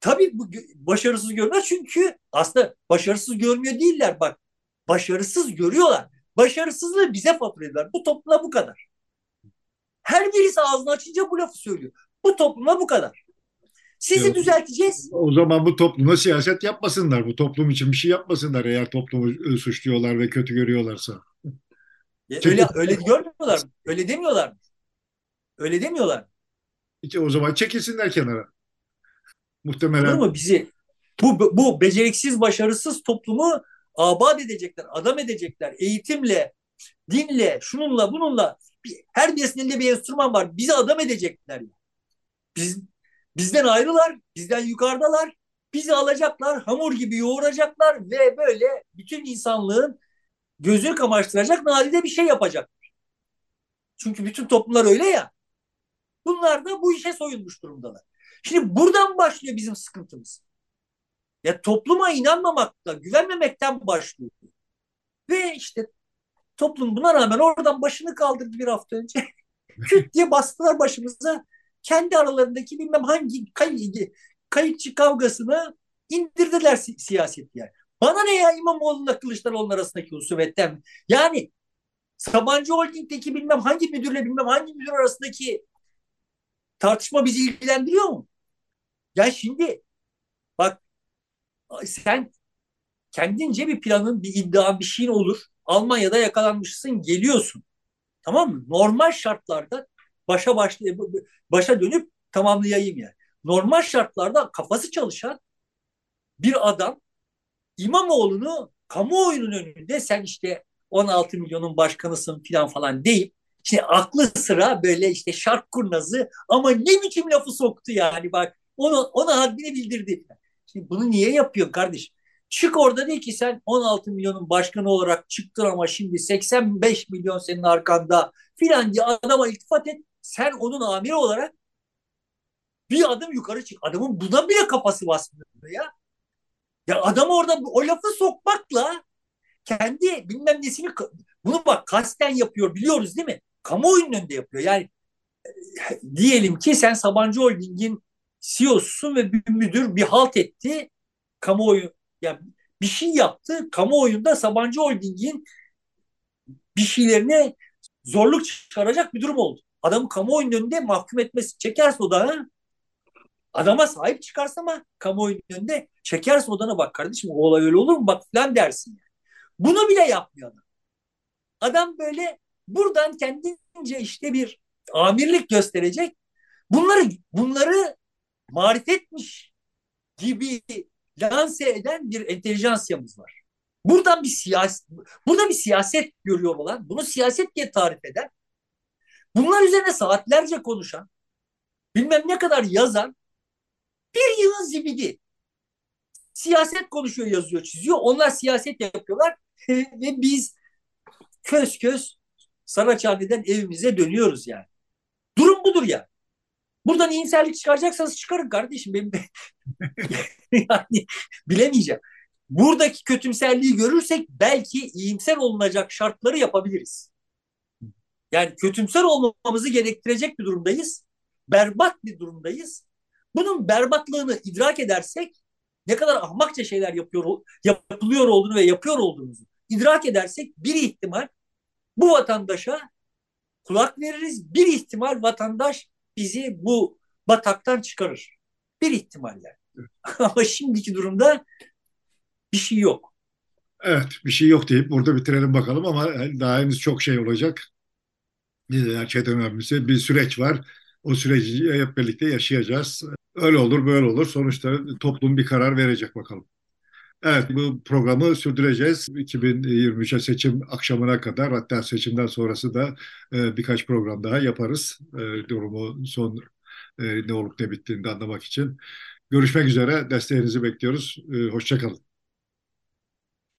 tabii bu başarısız görmüyor çünkü aslında başarısız görmüyor değiller bak. Başarısız görüyorlar. Başarısızlığı bize fatura ediyorlar. Bu topluma bu kadar. Her birisi ağzını açınca bu lafı söylüyor. Bu topluma bu kadar. Sizi evet. düzelteceğiz. O zaman bu topluma siyaset yapmasınlar. Bu toplum için bir şey yapmasınlar eğer toplumu suçluyorlar ve kötü görüyorlarsa. Öyle öyle görmüyorlar mı? Öyle demiyorlar mı? Öyle demiyorlar mı? o zaman çekilsinler kenara. Muhtemelen. Olur mu bizi Bu, bu beceriksiz, başarısız toplumu abat edecekler, adam edecekler. Eğitimle, dinle, şununla, bununla. Her birisinin elinde bir enstrüman var. Bizi adam edecekler. Biz, bizden ayrılar, bizden yukarıdalar. Bizi alacaklar, hamur gibi yoğuracaklar ve böyle bütün insanlığın gözünü kamaştıracak nadide bir şey yapacaklar. Çünkü bütün toplumlar öyle ya. Bunlar da bu işe soyunmuş durumdalar. Şimdi buradan başlıyor bizim sıkıntımız. Ya topluma inanmamakla, güvenmemekten başlıyor. Ve işte toplum buna rağmen oradan başını kaldırdı bir hafta önce. Küt diye bastılar başımıza. Kendi aralarındaki bilmem hangi kay kayıkçı kavgasını indirdiler si siyaset yani. Bana ne ya İmamoğlu'nla Kılıçdaroğlu arasındaki husumetten? Yani Sabancı Holding'deki bilmem hangi müdürle bilmem hangi müdür arasındaki tartışma bizi ilgilendiriyor mu? Ya şimdi bak sen kendince bir planın, bir iddian, bir şeyin olur. Almanya'da yakalanmışsın, geliyorsun. Tamam mı? Normal şartlarda başa başla, başa dönüp tamamlayayım yani. Normal şartlarda kafası çalışan bir adam İmamoğlu'nu kamuoyunun önünde sen işte 16 milyonun başkanısın falan falan deyip işte aklı sıra böyle işte şark kurnazı ama ne biçim lafı soktu yani bak onu ona haddini bildirdi. Şimdi bunu niye yapıyorsun kardeşim? Çık orada de ki sen 16 milyonun başkanı olarak çıktın ama şimdi 85 milyon senin arkanda filan diye adama iltifat et. Sen onun amiri olarak bir adım yukarı çık. Adamın buna bile kafası basmıyor ya. Ya adam orada o lafı sokmakla kendi bilmem nesini bunu bak kasten yapıyor biliyoruz değil mi? Kamuoyunun önünde yapıyor. Yani diyelim ki sen Sabancı Holding'in CEO'susun ve bir müdür bir halt etti. Kamuoyu yani bir şey yaptı. Kamuoyunda Sabancı Holding'in bir şeylerine zorluk çıkaracak bir durum oldu. Adamı kamuoyunun önünde mahkum etmesi çekerse o da adama sahip çıkarsa ama kamuoyunun önünde çekerse odana bak kardeşim o olay öyle olur mu bak falan dersin. Bunu bile yapmıyor adam. Adam böyle buradan kendince işte bir amirlik gösterecek. Bunları bunları marifetmiş gibi lanse eden bir entelijansiyamız var. Buradan bir siyaset, burada bir siyaset görüyor olan, bunu siyaset diye tarif eden, bunlar üzerine saatlerce konuşan, bilmem ne kadar yazan bir yığın zibidi. Siyaset konuşuyor, yazıyor, çiziyor. Onlar siyaset yapıyorlar ve biz köz köz Saraçhane'den evimize dönüyoruz yani. Durum budur ya. Buradan iyimserlik çıkaracaksanız çıkarın kardeşim. Benim yani bilemeyeceğim. Buradaki kötümserliği görürsek belki iyimser olunacak şartları yapabiliriz. Yani kötümser olmamızı gerektirecek bir durumdayız. Berbat bir durumdayız. Bunun berbatlığını idrak edersek ne kadar ahmakça şeyler yapıyor yapılıyor olduğunu ve yapıyor olduğumuzu idrak edersek bir ihtimal bu vatandaşa kulak veririz. Bir ihtimal vatandaş bizi bu bataktan çıkarır. Bir ihtimal yani. Ama şimdiki durumda bir şey yok. Evet bir şey yok deyip burada bitirelim bakalım ama daha henüz çok şey olacak. Her şeyden önemlisi bir süreç var. O süreci hep birlikte yaşayacağız. Öyle olur böyle olur. Sonuçta toplum bir karar verecek bakalım. Evet bu programı sürdüreceğiz. 2023'e seçim akşamına kadar hatta seçimden sonrası da e, birkaç program daha yaparız. E, durumu son e, ne olup ne bittiğini anlamak için. Görüşmek üzere. Desteğinizi bekliyoruz. E, Hoşçakalın.